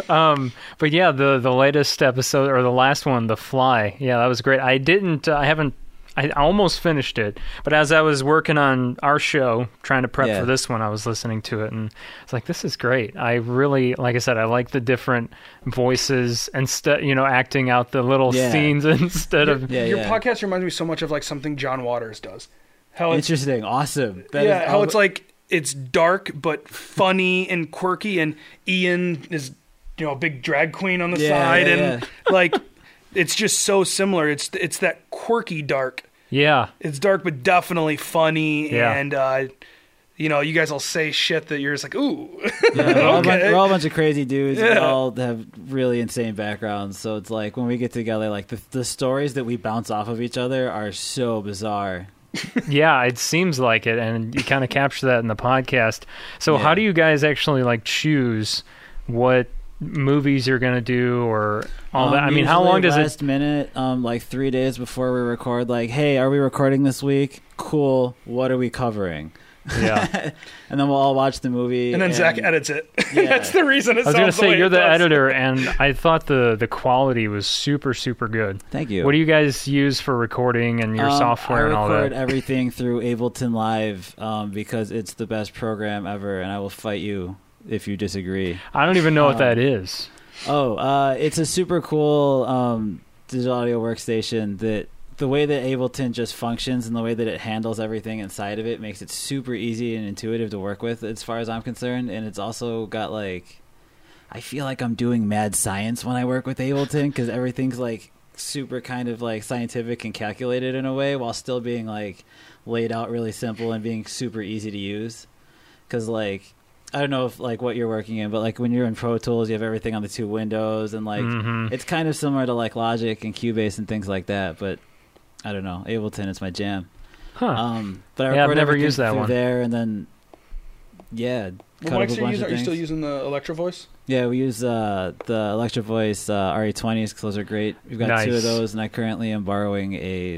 Um, but yeah, the the latest episode or the last one, The Fly. Yeah, that was great. I didn't. Uh, I haven't. I almost finished it, but as I was working on our show, trying to prep Yeah. for this one, I was listening to it, and it's like, this is great. I really, like I said, I like the different voices instead, you know, acting out the little Yeah. scenes instead of. Yeah, Your yeah. podcast reminds me so much of like something John Waters does. How Interesting, awesome. That yeah, is how it's like it's dark but funny and quirky, and Ian is you know a big drag queen on the Yeah, side, yeah, and like it's just so similar. It's it's that quirky dark. Yeah. It's dark but definitely funny, Yeah. and uh, you know you guys will say shit that you're just like ooh. Yeah, we're, all a bunch, Okay. we're all a bunch of crazy dudes. We Yeah. all have really insane backgrounds. So it's like when we get together, like the, the stories that we bounce off of each other are so bizarre. Yeah, it seems like it, and you kind of capture that in the podcast. So, how do you guys actually like choose what movies you're going to do or all that? Um, I mean, how long does last it? minute, um, like three days before we record, like, hey, are we recording this week? Cool. What are we covering? Yeah, And then we'll all watch the movie. and then Zach edits it. Yeah. That's the reason it I was going to sounds the say you're the does. editor, and I thought the the quality was super super good. Thank you. What do you guys use for recording and your Um, software I and all record that? everything through Ableton Live um, because it's the best program ever, and I will fight you if you disagree. I don't even know what um, that is. Oh, uh, it's a super cool um, digital audio workstation that the way that Ableton just functions and the way that it handles everything inside of it makes it super easy and intuitive to work with as far as I'm concerned. And it's also got like, I feel like I'm doing mad science when I work with Ableton because everything's like super kind of like scientific and calculated in a way while still being like laid out really simple and being super easy to use. Because like, I don't know if like what you're working in, but like when you're in Pro Tools, you have everything on the two windows, and like Mhm. it's kind of similar to like Logic and Cubase and things like that. But I don't know, Ableton is my jam. Huh. Um, but I Yeah, I've never everything used that one. there, and then yeah, What cut a are you bunch using? of Are you still using the Electro Voice? Yeah, we use uh, the Electro Voice uh, RE20s because those are great. We've got two of those, and I currently am borrowing a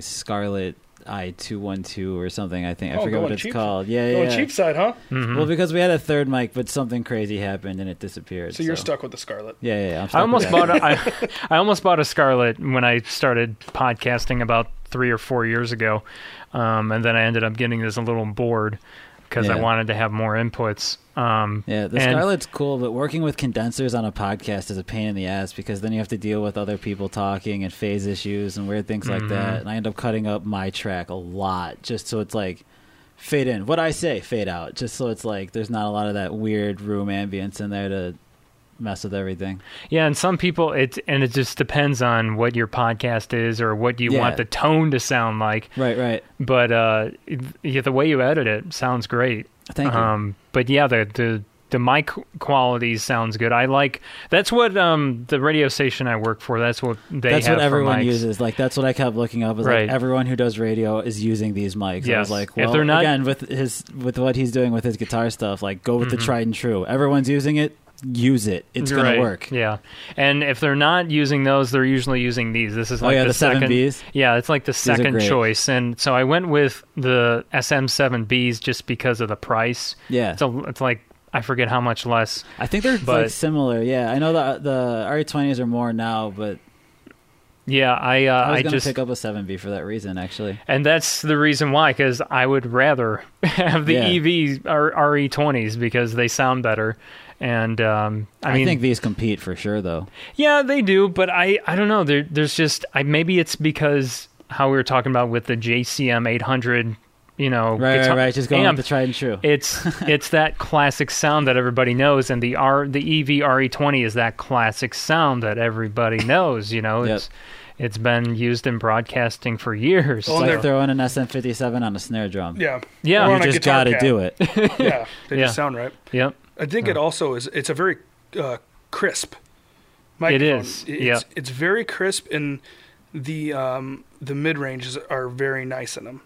Scarlett i212 or something. I think I Oh, forget what it's cheap. called. Yeah, Going yeah. cheap side, huh? Mhm. Well, because we had a third mic, but something crazy happened and it disappeared. So you're stuck with the Scarlett. Yeah, yeah. yeah I'm I almost bought that. a, I, I almost bought a Scarlett when I started podcasting about three or four years ago, um, and then I ended up getting this a little board because I wanted to have more inputs. Um, Yeah, the and- Scarlett's cool, but working with condensers on a podcast is a pain in the ass because then you have to deal with other people talking and phase issues and weird things like Mhm. that. And I end up cutting up my track a lot just so it's like fade in. What I say, fade out, just so it's like there's not a lot of that weird room ambience in there to mess with everything. Yeah, and some people it and it just depends on what your podcast is or what you Yeah. want the tone to sound like. Right, right. But uh, yeah, the way you edit it sounds great. Thank you. Um, but yeah, the the the mic quality sounds good. I like that's what um the radio station I work for. That's what they that's what everyone uses. Like that's what I kept looking up. Is Right. like everyone who does radio is using these mics. I Yes. was like, If well, they're not- again with his with what he's doing with his guitar stuff, like go with the Mhm. tried and true. Everyone's using it. Use it. It's gonna work. Yeah, and if they're not using those, they're usually using these. This is Oh, like yeah, the, the second. Bs? Yeah, it's like the second choice, and so I went with the SM7Bs just because of the price. Yeah. it's, a, it's like I forget how much less. I think they're But- like similar. Yeah, I know the the RE20s are more now, but Yeah, I uh, I was I just pick up a 7B for that reason. Actually, and that's the reason why because I would rather have the Yeah. EV or RE20s because they sound better. And um, I I, mean, think these compete for sure, though. Yeah, they do, but I I don't know. There there's just I maybe it's because how we were talking about with the JCM 800, you know, Right, guitar- right, right. Just going amp. with the tried and true. It's it's that classic sound that everybody knows, and the R the E EV RE20 is that classic sound that everybody knows. You know, Yep. it's it's been used in broadcasting for years. It's Well, like they're- throwing an SM57 on a snare drum. Yeah. Yeah. Or You just got to do it. Yeah. They Yeah. just sound right. Yep. I think it also is. It's a very uh, crisp. It microphone. is, It's, yeah. It's very crisp, and the um, the mid ranges are very nice in them.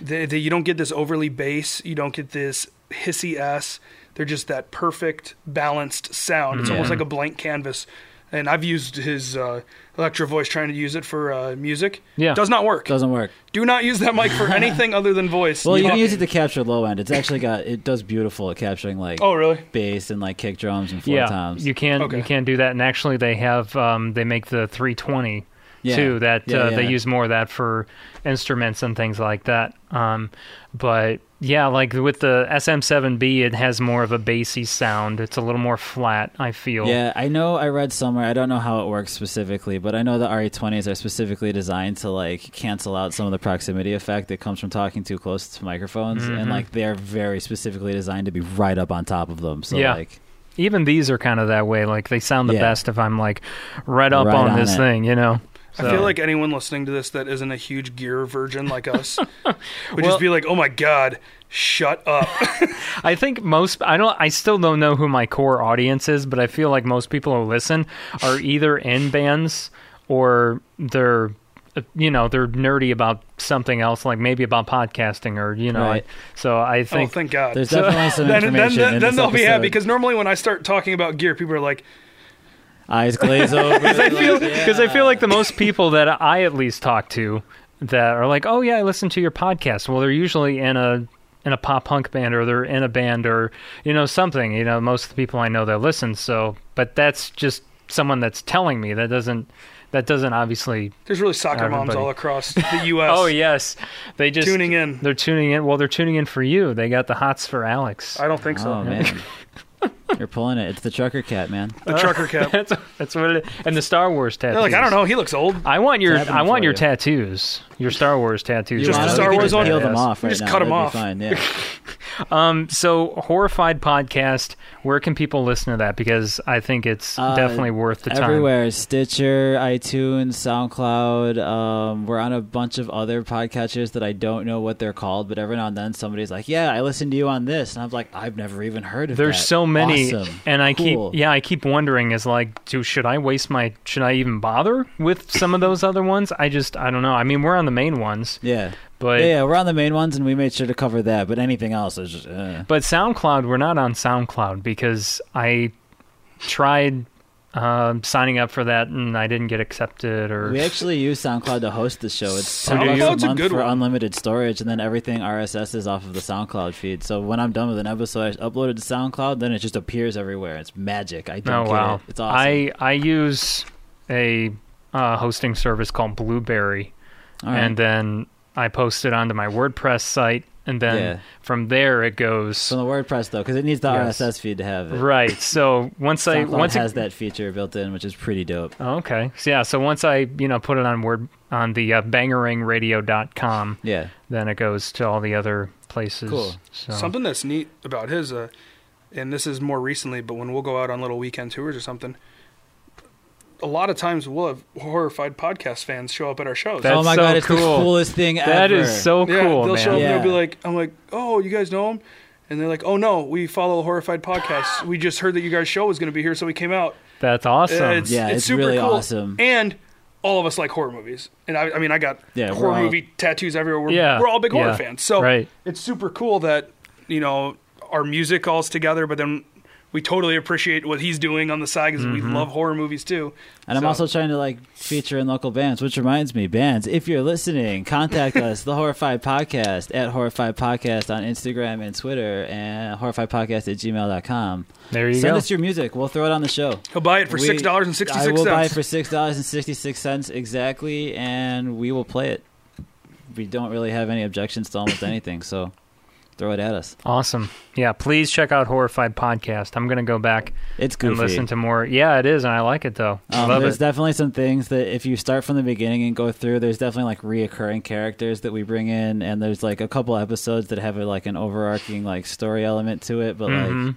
They, they, you don't get this overly bass. You don't get this hissy s. They're just that perfect balanced sound. It's almost like a blank canvas. And I've used his uh, Electro voice trying to use it for uh, music. Yeah. does not work. Doesn't work. Do not use that mic for anything other than voice. Well, you can use it to capture low end. It's actually got it does beautiful at capturing like Oh, really? bass and like kick drums and floor Yeah, toms. you can Okay. you can do that, and actually they have um, they make the 320 Yeah. too. That Yeah, uh, they use more of that for instruments and things like that. Um, but yeah, like with the SM7B, it has more of a bassy sound. It's a little more flat. I feel. Yeah, I know. I read somewhere. I don't know how it works specifically, but I know the RE20s are specifically designed to like cancel out some of the proximity effect that comes from talking too close to microphones, Mhm. and like they're very specifically designed to be right up on top of them. So Yeah. like, Even these are kind of that way. Like they sound the Yeah. best if I'm like right up Right on, on this it. thing, you know. I feel like anyone listening to this that isn't a huge gear virgin like us would Well- just be like, "Oh my god, shut up!" I think most I don't I still don't know who my core audience is, but I feel like most people who listen are either in bands or they're uh, you know, they're nerdy about something else like maybe about podcasting or you know. Right. so I oh, think thank God. There's definitely some then, then, information then, in then this they'll be happy because normally when I start talking about gear, people are like, eyes glaze over. because I feel because I feel like the most people that I at least talk to that are like, oh yeah, I listen to your podcast. Well, they're usually in a in a pop punk band or they're in a band or you know something. You know, most of the people I know that listen. So, but that's just someone that's telling me. That doesn't that doesn't obviously. "There's really soccer moms all across the U.S." Oh yes, they just tuning in. They're tuning in. Well, they're tuning in for you. They got the hots for Alex. I don't think so. Oh man, you're pulling it. It's the trucker cat, man. The trucker cap. that's that's what it is. And the Star Wars tattoos. They're like, I don't know. He looks old. I want your It's I want for your you. tattoos. Your Star Wars tattoos. Just the Star Wars can on- just peel them Yes. off right Just now. cut 'em That'd be off. Fine. Yeah. Um, so horrified podcast. Where can people listen to that? Because I think it's Uh, definitely worth the time. Everywhere, Stitcher, iTunes, SoundCloud. Um, we're on a bunch of other podcatchers that I don't know what they're called, but every now and then somebody's like, "Yeah, I listened to you on this," and I'm like, "I've never even heard of There's that." so many, Awesome. and I Cool. keep yeah, I keep wondering is like, do should I waste my should I even bother with some of those other ones? I just I don't know. I mean, we're on the main ones, Yeah. But yeah, yeah, we're on the main ones, and we made sure to cover that. But anything else is just, uh. but SoundCloud we're not on SoundCloud because I tried um, signing up for that and I didn't get accepted or we actually use SoundCloud to host the show. It's ten SoundCloud's bucks a a month good for one. unlimited storage, and then everything RSS is off of the SoundCloud feed. So when I'm done with an episode, I upload it to SoundCloud, then it just appears everywhere. It's magic. I don't Oh wow! it. It's awesome. I I use a uh, hosting service called Blubrry, All right. and then I post it onto my WordPress site, and then Yeah. from there it goes. From the WordPress though, because it needs the Yes. RSS feed to have it. Right. So once I SoundCloud once it- has that feature built in, which is pretty dope. Oh, okay. So yeah. So once I you know put it on word on the uh, bangerangradio.com, Yeah. then it goes to all the other places. Cool. So Something that's neat about his, uh, and this is more recently, but when we'll go out on little weekend tours or something, a lot of times we'll have horrified podcast fans show up at our shows. That's oh my so god, it's the coolest thing that ever. is so yeah, cool, they'll man. show up and they'll be like, I'm like, oh, you guys know him? And they're like, oh no, we follow Horrified Podcast. we just heard that you guys' show was going to be here, so we came out. That's awesome. Uh, it's, Yeah, it's, it's super really cool. awesome. And all of us like horror movies. And I, I mean, I got Yeah, we're horror all- movie tattoos everywhere. We're, Yeah, we're all big horror fans. So right. it's super cool that, you know, our music all's together, but then we totally appreciate what he's doing on the side because we mm-hmm. love horror movies too. And I'm also trying to like feature in local bands, which reminds me, bands, if you're listening, contact us, the Horrified Podcast at Horrified Podcast on Instagram and Twitter and horrifiedpodcast at gmail.com. there you Send go. us your music. We'll throw it on the show. He'll buy it for We- six dollars and sixty I will buy it for six dollars and sixty six cents exactly, and we will play it. We don't really have any objections to almost anything, so throw it at us. Awesome. Yeah, please check out Horrified Podcast. I'm going to go back It's and listen to more. Yeah, it is, and I like it though. Um, love there's it. definitely some things that if you start from the beginning and go through, there's definitely like reoccurring characters that we bring in, and there's like a couple episodes that have a, like an overarching like story element to it. But Mhm. like,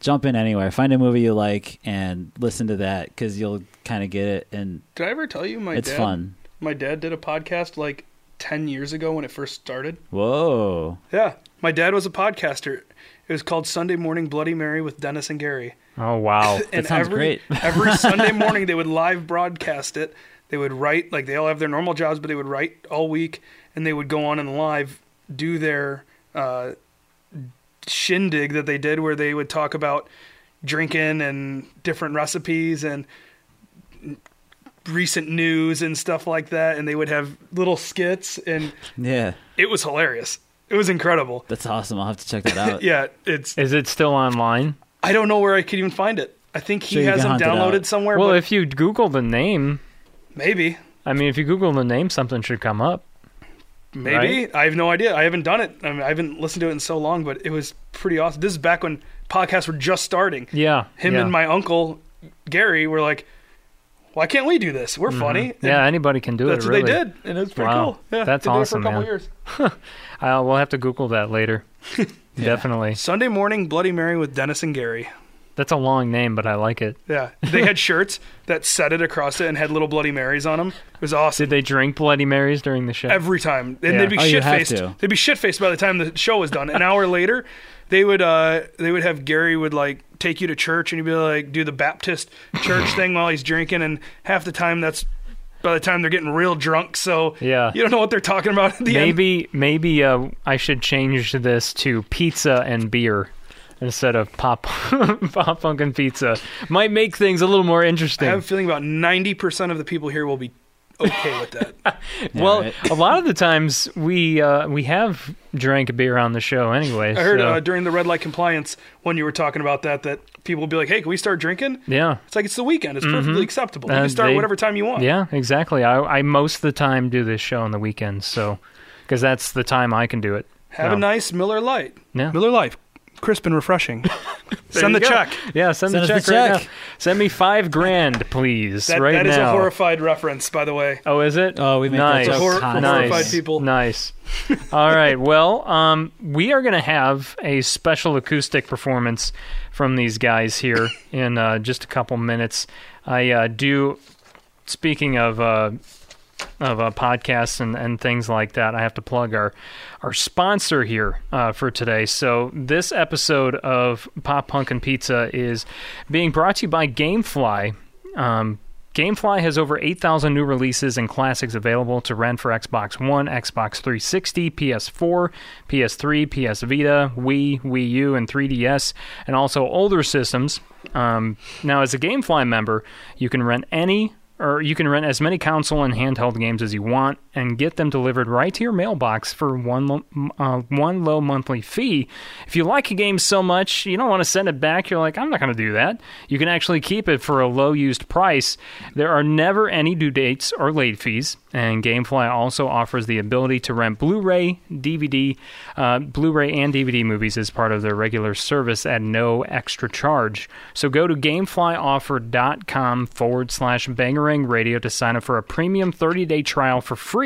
jump in anywhere, find a movie you like, and listen to that because you'll kind of get it, and Did I ever tell you my it's dad? fun. My dad did a podcast like ten years ago when it first started. Whoa! Yeah, my dad was a podcaster. It was called Sunday Morning Bloody Mary with Dennis and Gary. Oh wow. and sounds every, great. every Sunday morning they would live broadcast it. They would write like they all have their normal jobs, but they would write all week, and they would go on and live do their uh, shindig that they did, where they would talk about drinking and different recipes and recent news and stuff like that. And they would have little skits, and Yeah, it was hilarious. It was incredible. that's awesome. I'll have to check that out. Yeah, it's. Is it still online? I don't know where I could even find it. I think he Sure, you has can them hunt it downloaded out. somewhere. Well, but if you Google the name, maybe. I mean, if you Google the name, something should come up. Maybe right? I have no idea. I haven't done it. I, mean, I haven't listened to it in so long, but it was pretty awesome. This is back when podcasts were just starting. Yeah. Him yeah. and my uncle Gary were like, "Why can't we do this? We're funny." And Mm-hmm. Yeah, anybody can do it. that's it. what really. they did, and it was pretty Wow. cool. Yeah, That's they did awesome, it for a couple man. years. Uh, we'll have to Google that later. Definitely. Sunday morning, Bloody Mary with Dennis and Gary. That's a long name, but I like it. Yeah, they had shirts that said it across it and had little Bloody Marys on them. It was awesome. Did they drink Bloody Marys during the show? every time, and Yeah. they'd be Oh, you shit have faced. to. They'd be shit faced by the time the show was done. An hour later, they would uh they would have Gary would like take you to church and he'd be like do the Baptist church thing while he's drinking, and half the time that's by the time they're getting real drunk, so Yeah. you don't know what they're talking about at the end. maybe maybe uh, I should change this to pizza and beer instead of pop pop pumpkin pizza. Might make things a little more interesting. I have a feeling about ninety percent of the people here will be okay with that. well, right. a lot of the times we uh, we have drank beer on the show anyway. I heard so- uh, during the red light compliance when you were talking about that that people will be like, "Hey, can we start drinking?" yeah. It's like it's the weekend. It's perfectly acceptable. You Uh, can start they- whatever time you want. Yeah, exactly. I, I most of the time do this show on the weekends, so because that's the time I can do it. Have So, a nice Miller Lite. Yeah. Miller Lite, crisp and refreshing. Send the go. check. Yeah, send, Send the check the right check. now. Send me five grand, please, That, right that is now. a horrified reference, by the way. Oh, is it? Oh, we make that nice. joke Hor- nice. horrified people. Nice. All right. Well, um, we are going to have a special acoustic performance from these guys here in uh, just a couple minutes. I uh, do. Speaking of uh, of uh, podcasts and, and things like that, I have to plug our our sponsor here uh, for today. So this episode of Pop Punk and Pizza is being brought to you by GameFly. Um, GameFly has over 8,000 new releases and classics available to rent for Xbox One, Xbox 360, PS4, PS3, PS Vita, Wii, Wii U, and 3DS, and also older systems. Um, now, as a GameFly member, you can rent any or you can rent as many console and handheld games as you want and get them delivered right to your mailbox for one lo- uh, one low monthly fee. If you like a game so much, you don't want to send it back. You're like, I'm not going to do that. You can actually keep it for a low used price. There are never any due dates or late fees, and GameFly also offers the ability to rent Blu-ray, DVD, uh, Blu-ray and DVD movies as part of their regular service at no extra charge. So go to GameFlyOffer.com forward slash Bangerang Radio to sign up for a premium 30-day trial for free,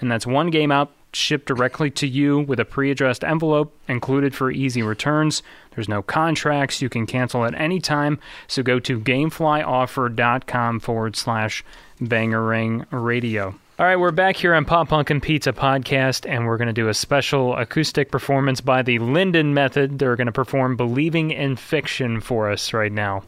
and that's one game out shipped directly to you with a pre-addressed envelope included for easy returns. There's no contracts. You can cancel at any time. So go to GameFlyOffer.com forward slash Bangerang Radio. All right, we're back here on Pop Punk and Pizza podcast, and we're going to do a special acoustic performance by the Linden Method. They're going to perform Believing in Fiction for us right now.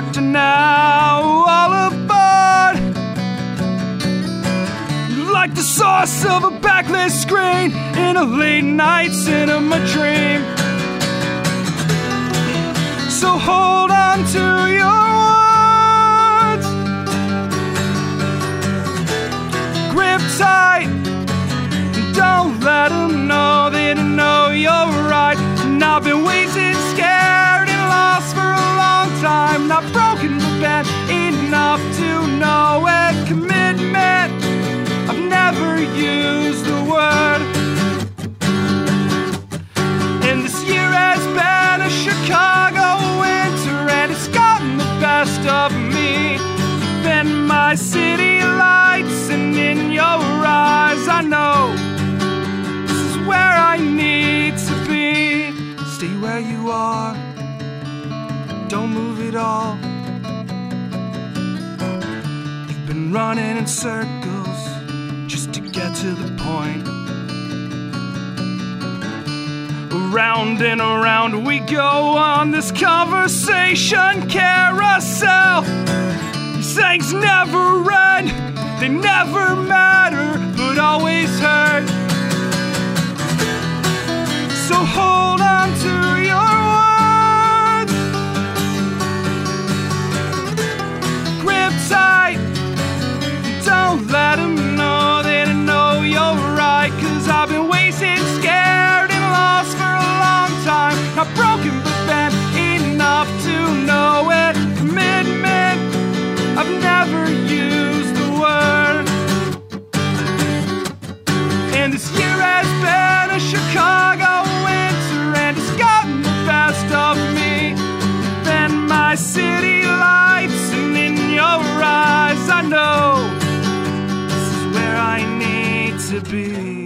Conductor now, all aboard. Like the source of a backlit screen in a late night cinema dream. So hold on to your words. Grip tight. Don't let them know they know you're right. And I've been waiting, scared, and lost for a I'm not broken but bent enough to know it. Commitment, I've never used the word. And this year has been a Chicago winter, and it's gotten the best of me. Been my city lights, and in your eyes, I know. don't move at all. You've been running in circles just to get to the point. Around and around we go on this conversation carousel. These things never end, they never matter, but always hurt. So hold on to your Tight. Don't let them know they don't know you're right. Cause I've been wasting, scared, and lost for a long time. Not broken, but bent enough to know it. Commitment, I've never used the word. And this year has been a Chicago winter, and it's gotten the best of me. Been my city eyes, I know this is where I need to be.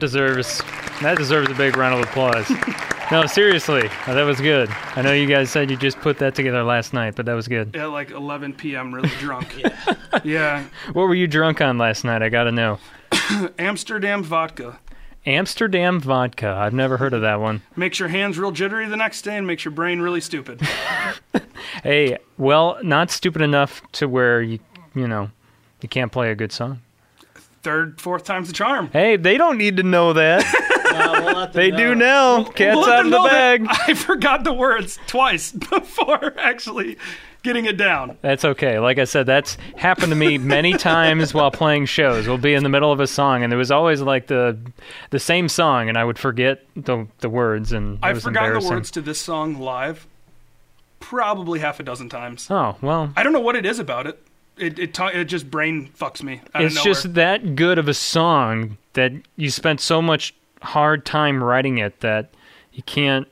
That deserves that deserves a big round of applause. no, seriously, uh, that was good. I know you guys said you just put that together last night, but that was good. At like 11 p.m., really drunk. yeah. What were you drunk on last night? I got to know. Amsterdam vodka. Amsterdam vodka. I've never heard of that one. Makes your hands real jittery the next day and makes your brain really stupid. Hey, well, not stupid enough to where you you know you can't play a good song. Third, fourth time's the charm. Hey, they don't need to know that. they do now. Cat's We'll out of the bag. I forgot the words twice before actually getting it down. That's okay. Like I said, that's happened to me many times while playing shows. We'll be in the middle of a song, and there was always like the the same song, and I would forget the the words, and it I've was forgotten the words to this song live probably half a dozen times. Oh well, I don't know what it is about it. It it, ta- it just brain fucks me. Out it's of just that good of a song that you spent so much hard time writing it that you can't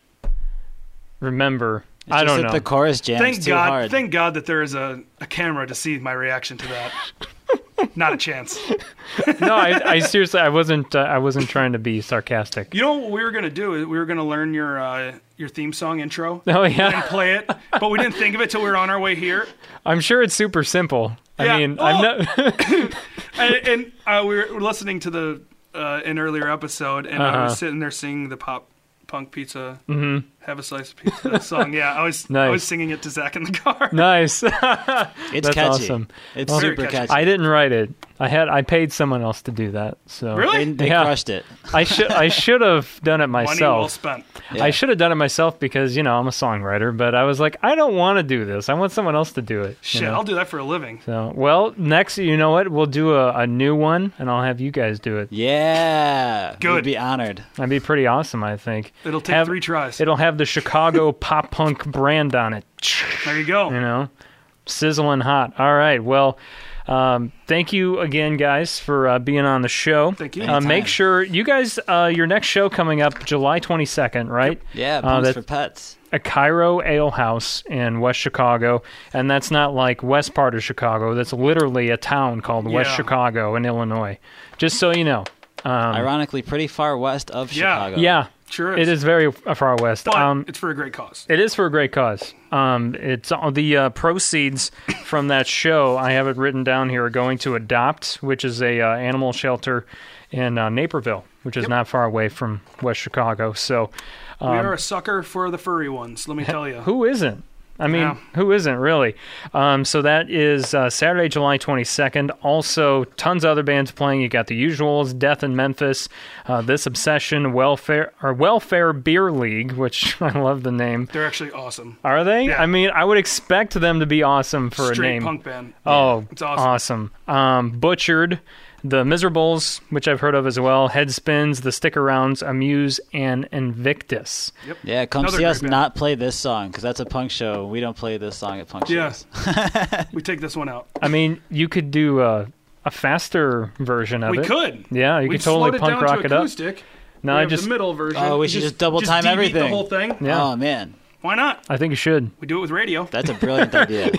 remember. It's I don't that know. The chorus jams Thank too God! hard. Thank God that there is a, a camera to see my reaction to that. Not a chance. no, I, I seriously, I wasn't. Uh, I wasn't trying to be sarcastic. You know what we were gonna do? We were gonna learn your uh, your theme song intro. Oh, yeah. and play it, but we didn't think of it till we were on our way here. I'm sure it's super simple. Yeah. I mean, Oh. I'm not. and, and uh, we were listening to the uh, an earlier episode, and I Uh-huh. was sitting there singing the pop punk pizza. Mhm. Have a slice of pizza that song. Yeah, I was I was singing it to Zach in the car. Nice. It's That's catchy. awesome. It's Well, super catchy. I didn't write it. I had I paid someone else to do that. So Really? They, they Yeah. crushed it. I should I should have done it myself. Money myself. well spent. Yeah. I should have done it myself because you know I'm a songwriter, but I was like I don't want to do this. I want someone else to do it. you Shit, know? I'll do that for a living. So well, next you know what? We'll do a, a new one, and I'll have you guys do it. Yeah. Good. We'd be honored. That'd be pretty awesome. I think It'll take Have- three tries. It'll have the Chicago pop punk brand on it. There you go. you know, sizzling hot. All right. Well, um, thank you again, guys, for uh, being on the show. Thank you. Uh, make sure you guys, uh, your next show coming up July 22nd, right? Yeah, Uh, for pets. A Cairo Ale House in West Chicago, and that's not like west part of Chicago. That's literally a town called West Chicago in Illinois. Just so you know. Um, Ironically, pretty far west of Yeah. Chicago. yeah, Sure it is very uh, far west. But Um, it's for a great cause. It is for a great cause. Um, it's all the uh, proceeds from that show. I have it written down here. Are going to Adopt, which is a uh, animal shelter in uh, Naperville, which is Yep. not far away from West Chicago. So, we um, are a sucker for the furry ones. Let me tell you. who isn't? I mean, Yeah. who isn't really? Um, so that is uh, Saturday, July 22nd. Also, tons of other bands playing. You got the usuals, Death in Memphis, uh, This Obsession, Welfare or Welfare Beer League, which I love the name. They're actually awesome. Are they? Yeah. I mean, I would expect them to be awesome for Straight a name. punk band. Oh, It's awesome. awesome. Um, Butchered, The Miserables, which I've heard of as well, Headspins, The Stick Arounds, Amuse, and Invictus. Yep. Yeah, come Another see us band. not play this song because that's a punk show. We don't play this song at punk Yeah. shows. We take this one out. I mean, you could do a, a faster version of We it. We could. Yeah, you We'd could totally slowed it punk down rock to it up. No, we I have just the middle version. Oh, we should just double time debeat everything. The whole thing. Yeah. Oh man, Why not? I think you should. We do it with radio. that's a brilliant idea.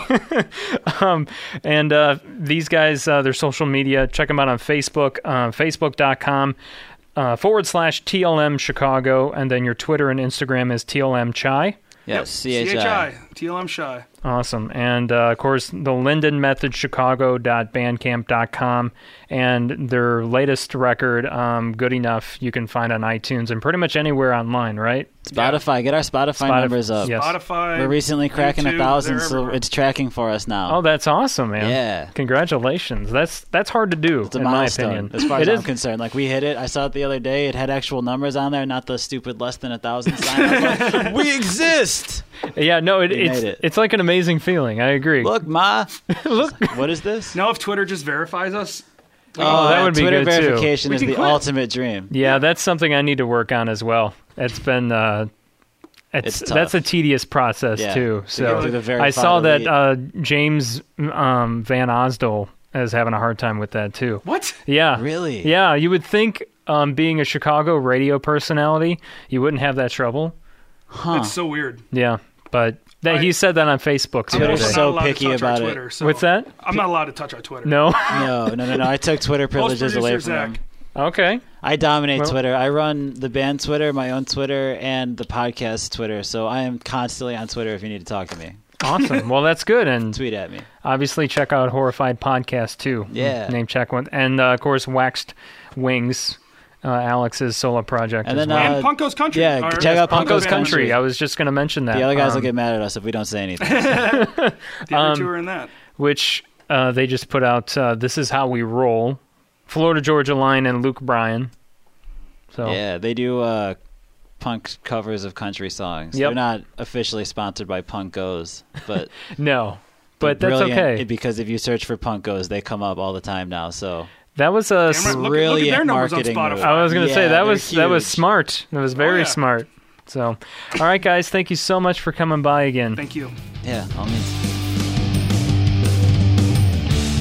And uh, these guys, uh, their social media, check them out on Facebook, uh, facebook.com uh, forward slash TLM Chicago. And then your Twitter and Instagram is TLM Chai. Yes, CHI. CHI. TLM Shy. Awesome. And uh, of course, the Linden Method Chicago.bandcamp.com and their latest record, um, Good Enough, you can find on iTunes and pretty much anywhere online, right? Spotify, get our Spotify Spotif- numbers up. yes. Spotify. We're recently cracking a thousand, so it's tracking for us now. Oh, that's awesome, man. Yeah. Congratulations. That's that's hard to do, It's a in my milestone, opinion. as far as It I'm concerned. Like we hit it. I saw it the other day. It had actual numbers on there, not the stupid less than a thousand sign. I like, we exist. Yeah, no, it, it's it. it's like an amazing feeling. I agree. Look, ma. Look. What is this? Now, if Twitter just verifies us, Oh, that uh, would be Twitter good, too. verification We is the quit. ultimate dream. Yeah, that's something I need to work on as well. It's been uh, it's, It's that's a tedious process Yeah, too. So get through the verified I saw that uh, James um, Van Osdol is having a hard time with that too. what? Yeah, Really? Yeah, you would think um, being a Chicago radio personality, you wouldn't have that trouble. Huh. That's so weird. Yeah, but that, I- he said that on Facebook. the I'm other also day. not so allowed picky to about our it. Twitter, so What's that? I'm not allowed to touch our Twitter. No. No, no, no, no. I took Twitter privileges away from Zach. them. okay. I dominate Well- Twitter. I run the band Twitter, my own Twitter, and the podcast Twitter. So I am constantly on Twitter if you need to talk to me. Awesome. Well, that's good. And Tweet at me. obviously check out Horrified Podcast too. Yeah. Name check one, and uh, of course Waxed Wings, uh, Alex's solo project. And as then, well. uh, And Punko's Country. yeah, Our- check out Punko's Punko's Country. Country. I was just going to mention that. The other guys will um, get mad at us if we don't say anything. The other um, two are in that. which uh, they just put out. Uh, this is how we roll. Florida Georgia Line and Luke Bryan. So Yeah, they do uh, punk covers of country songs. Yep. They're not officially sponsored by Punk Goes, but no, but that's okay. because if you search for Punk Goes, they come up all the time now. So that was a. Damn right, look, at- look at brilliant their numbers on marketing move. I was going to Yeah, say that they're was that was smart. That was very yeah. smart. So, all right, guys, thank you so much for coming by again. Thank you. yeah, all means.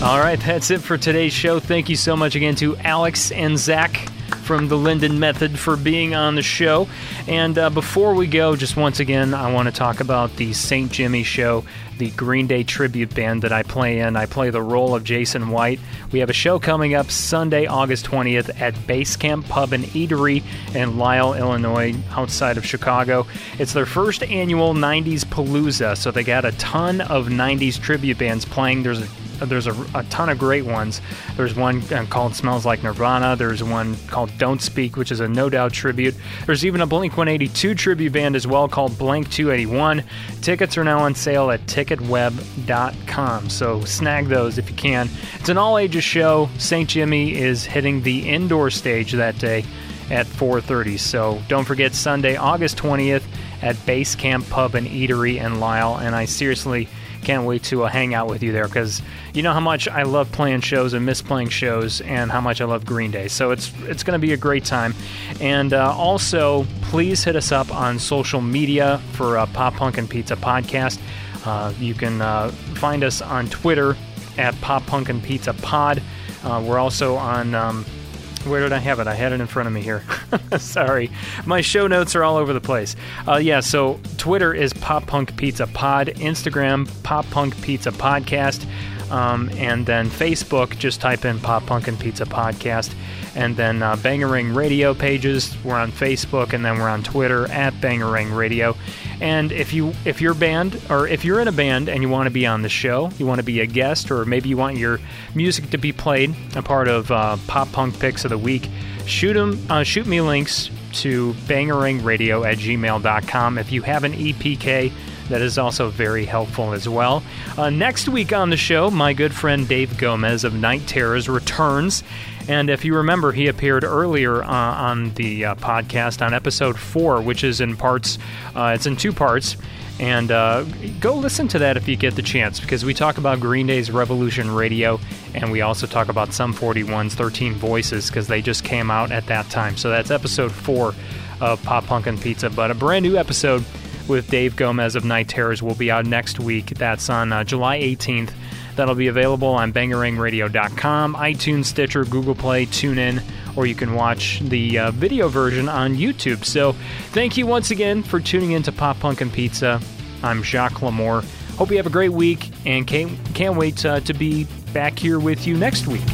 All right, that's it for today's show. Thank you so much again to Alex and Zach from the Linden Method for being on the show. And uh, before we go, just once again, I want to talk about the St. Jimmy show, the Green Day tribute band that I play in. I play the role of Jason White. We have a show coming up Sunday, August 20th at Base Camp Pub and Eatery in Lisle, Illinois, outside of Chicago. It's their first annual 90s Palooza, so they got a ton of 90s tribute bands playing. There's a there's a, a ton of great ones. There's one uh, called Smells Like Nirvana. There's one called Don't Speak, which is a No Doubt tribute. There's even a Blink 182 tribute band as well called Blank 281. Tickets are now on sale at ticketweb.com, so snag those if you can. It's an all ages show. St. Jimmy is hitting the indoor stage that day at 4:30. So don't forget Sunday, August 20th at Base Camp Pub and Eatery in Lisle. And I seriously can't wait to uh, hang out with you there because you know how much I love playing shows and miss playing shows, and how much I love Green Day. So it's it's going to be a great time. And uh, also, please hit us up on social media for uh, Pop Punk and Pizza Podcast. Uh, you can uh, find us on Twitter at Pop Punk and Pizza Pod. We're also on. Um, where did I have it? I had it in front of me here. Sorry. My show notes are all over the place. Uh, yeah, so Twitter is Pop Punk Pizza Pod, Instagram, Pop Punk Pizza Podcast, um, and then Facebook, just type in Pop Punk and Pizza Podcast. And then uh, Bangerang Radio pages, we're on Facebook, and then we're on Twitter at Bangerang Radio. And if you if your band or if you're in a band and you want to be on the show, you want to be a guest, or maybe you want your music to be played, a part of uh, Pop Punk Picks of the Week, shoot 'em, uh, shoot me links to bangerangradio at gmail.com. If you have an EPK, That is also very helpful as well. Uh, next week on the show, my good friend Dave Gomez of Night Terrors returns. And if you remember, he appeared earlier uh, on the uh, podcast on episode four, which is in parts, uh, it's in two parts. And uh, go listen to that if you get the chance, because we talk about Green Day's Revolution Radio, and we also talk about Sum 41's 13 Voices, because they just came out at that time. So that's episode four of Pop Punk and Pizza. But a brand new episode with Dave Gomez of Night Terrors will be out next week. That's on uh, July 18th. That'll be available on bangerangradio.com, iTunes, Stitcher, Google Play, TuneIn, or you can watch the uh, video version on YouTube. So thank you once again for tuning in to Pop Punk and Pizza. I'm Jacques Lamour. Hope you have a great week and can't, can't wait uh, to be back here with you next week.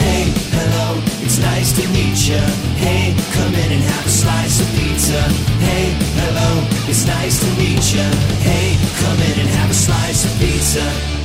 Hey, hello, it's nice to meet ya. Hey, come in and have a slice of pizza. Hey, hello, it's nice to meet ya. Hey, come in and have a slice of pizza.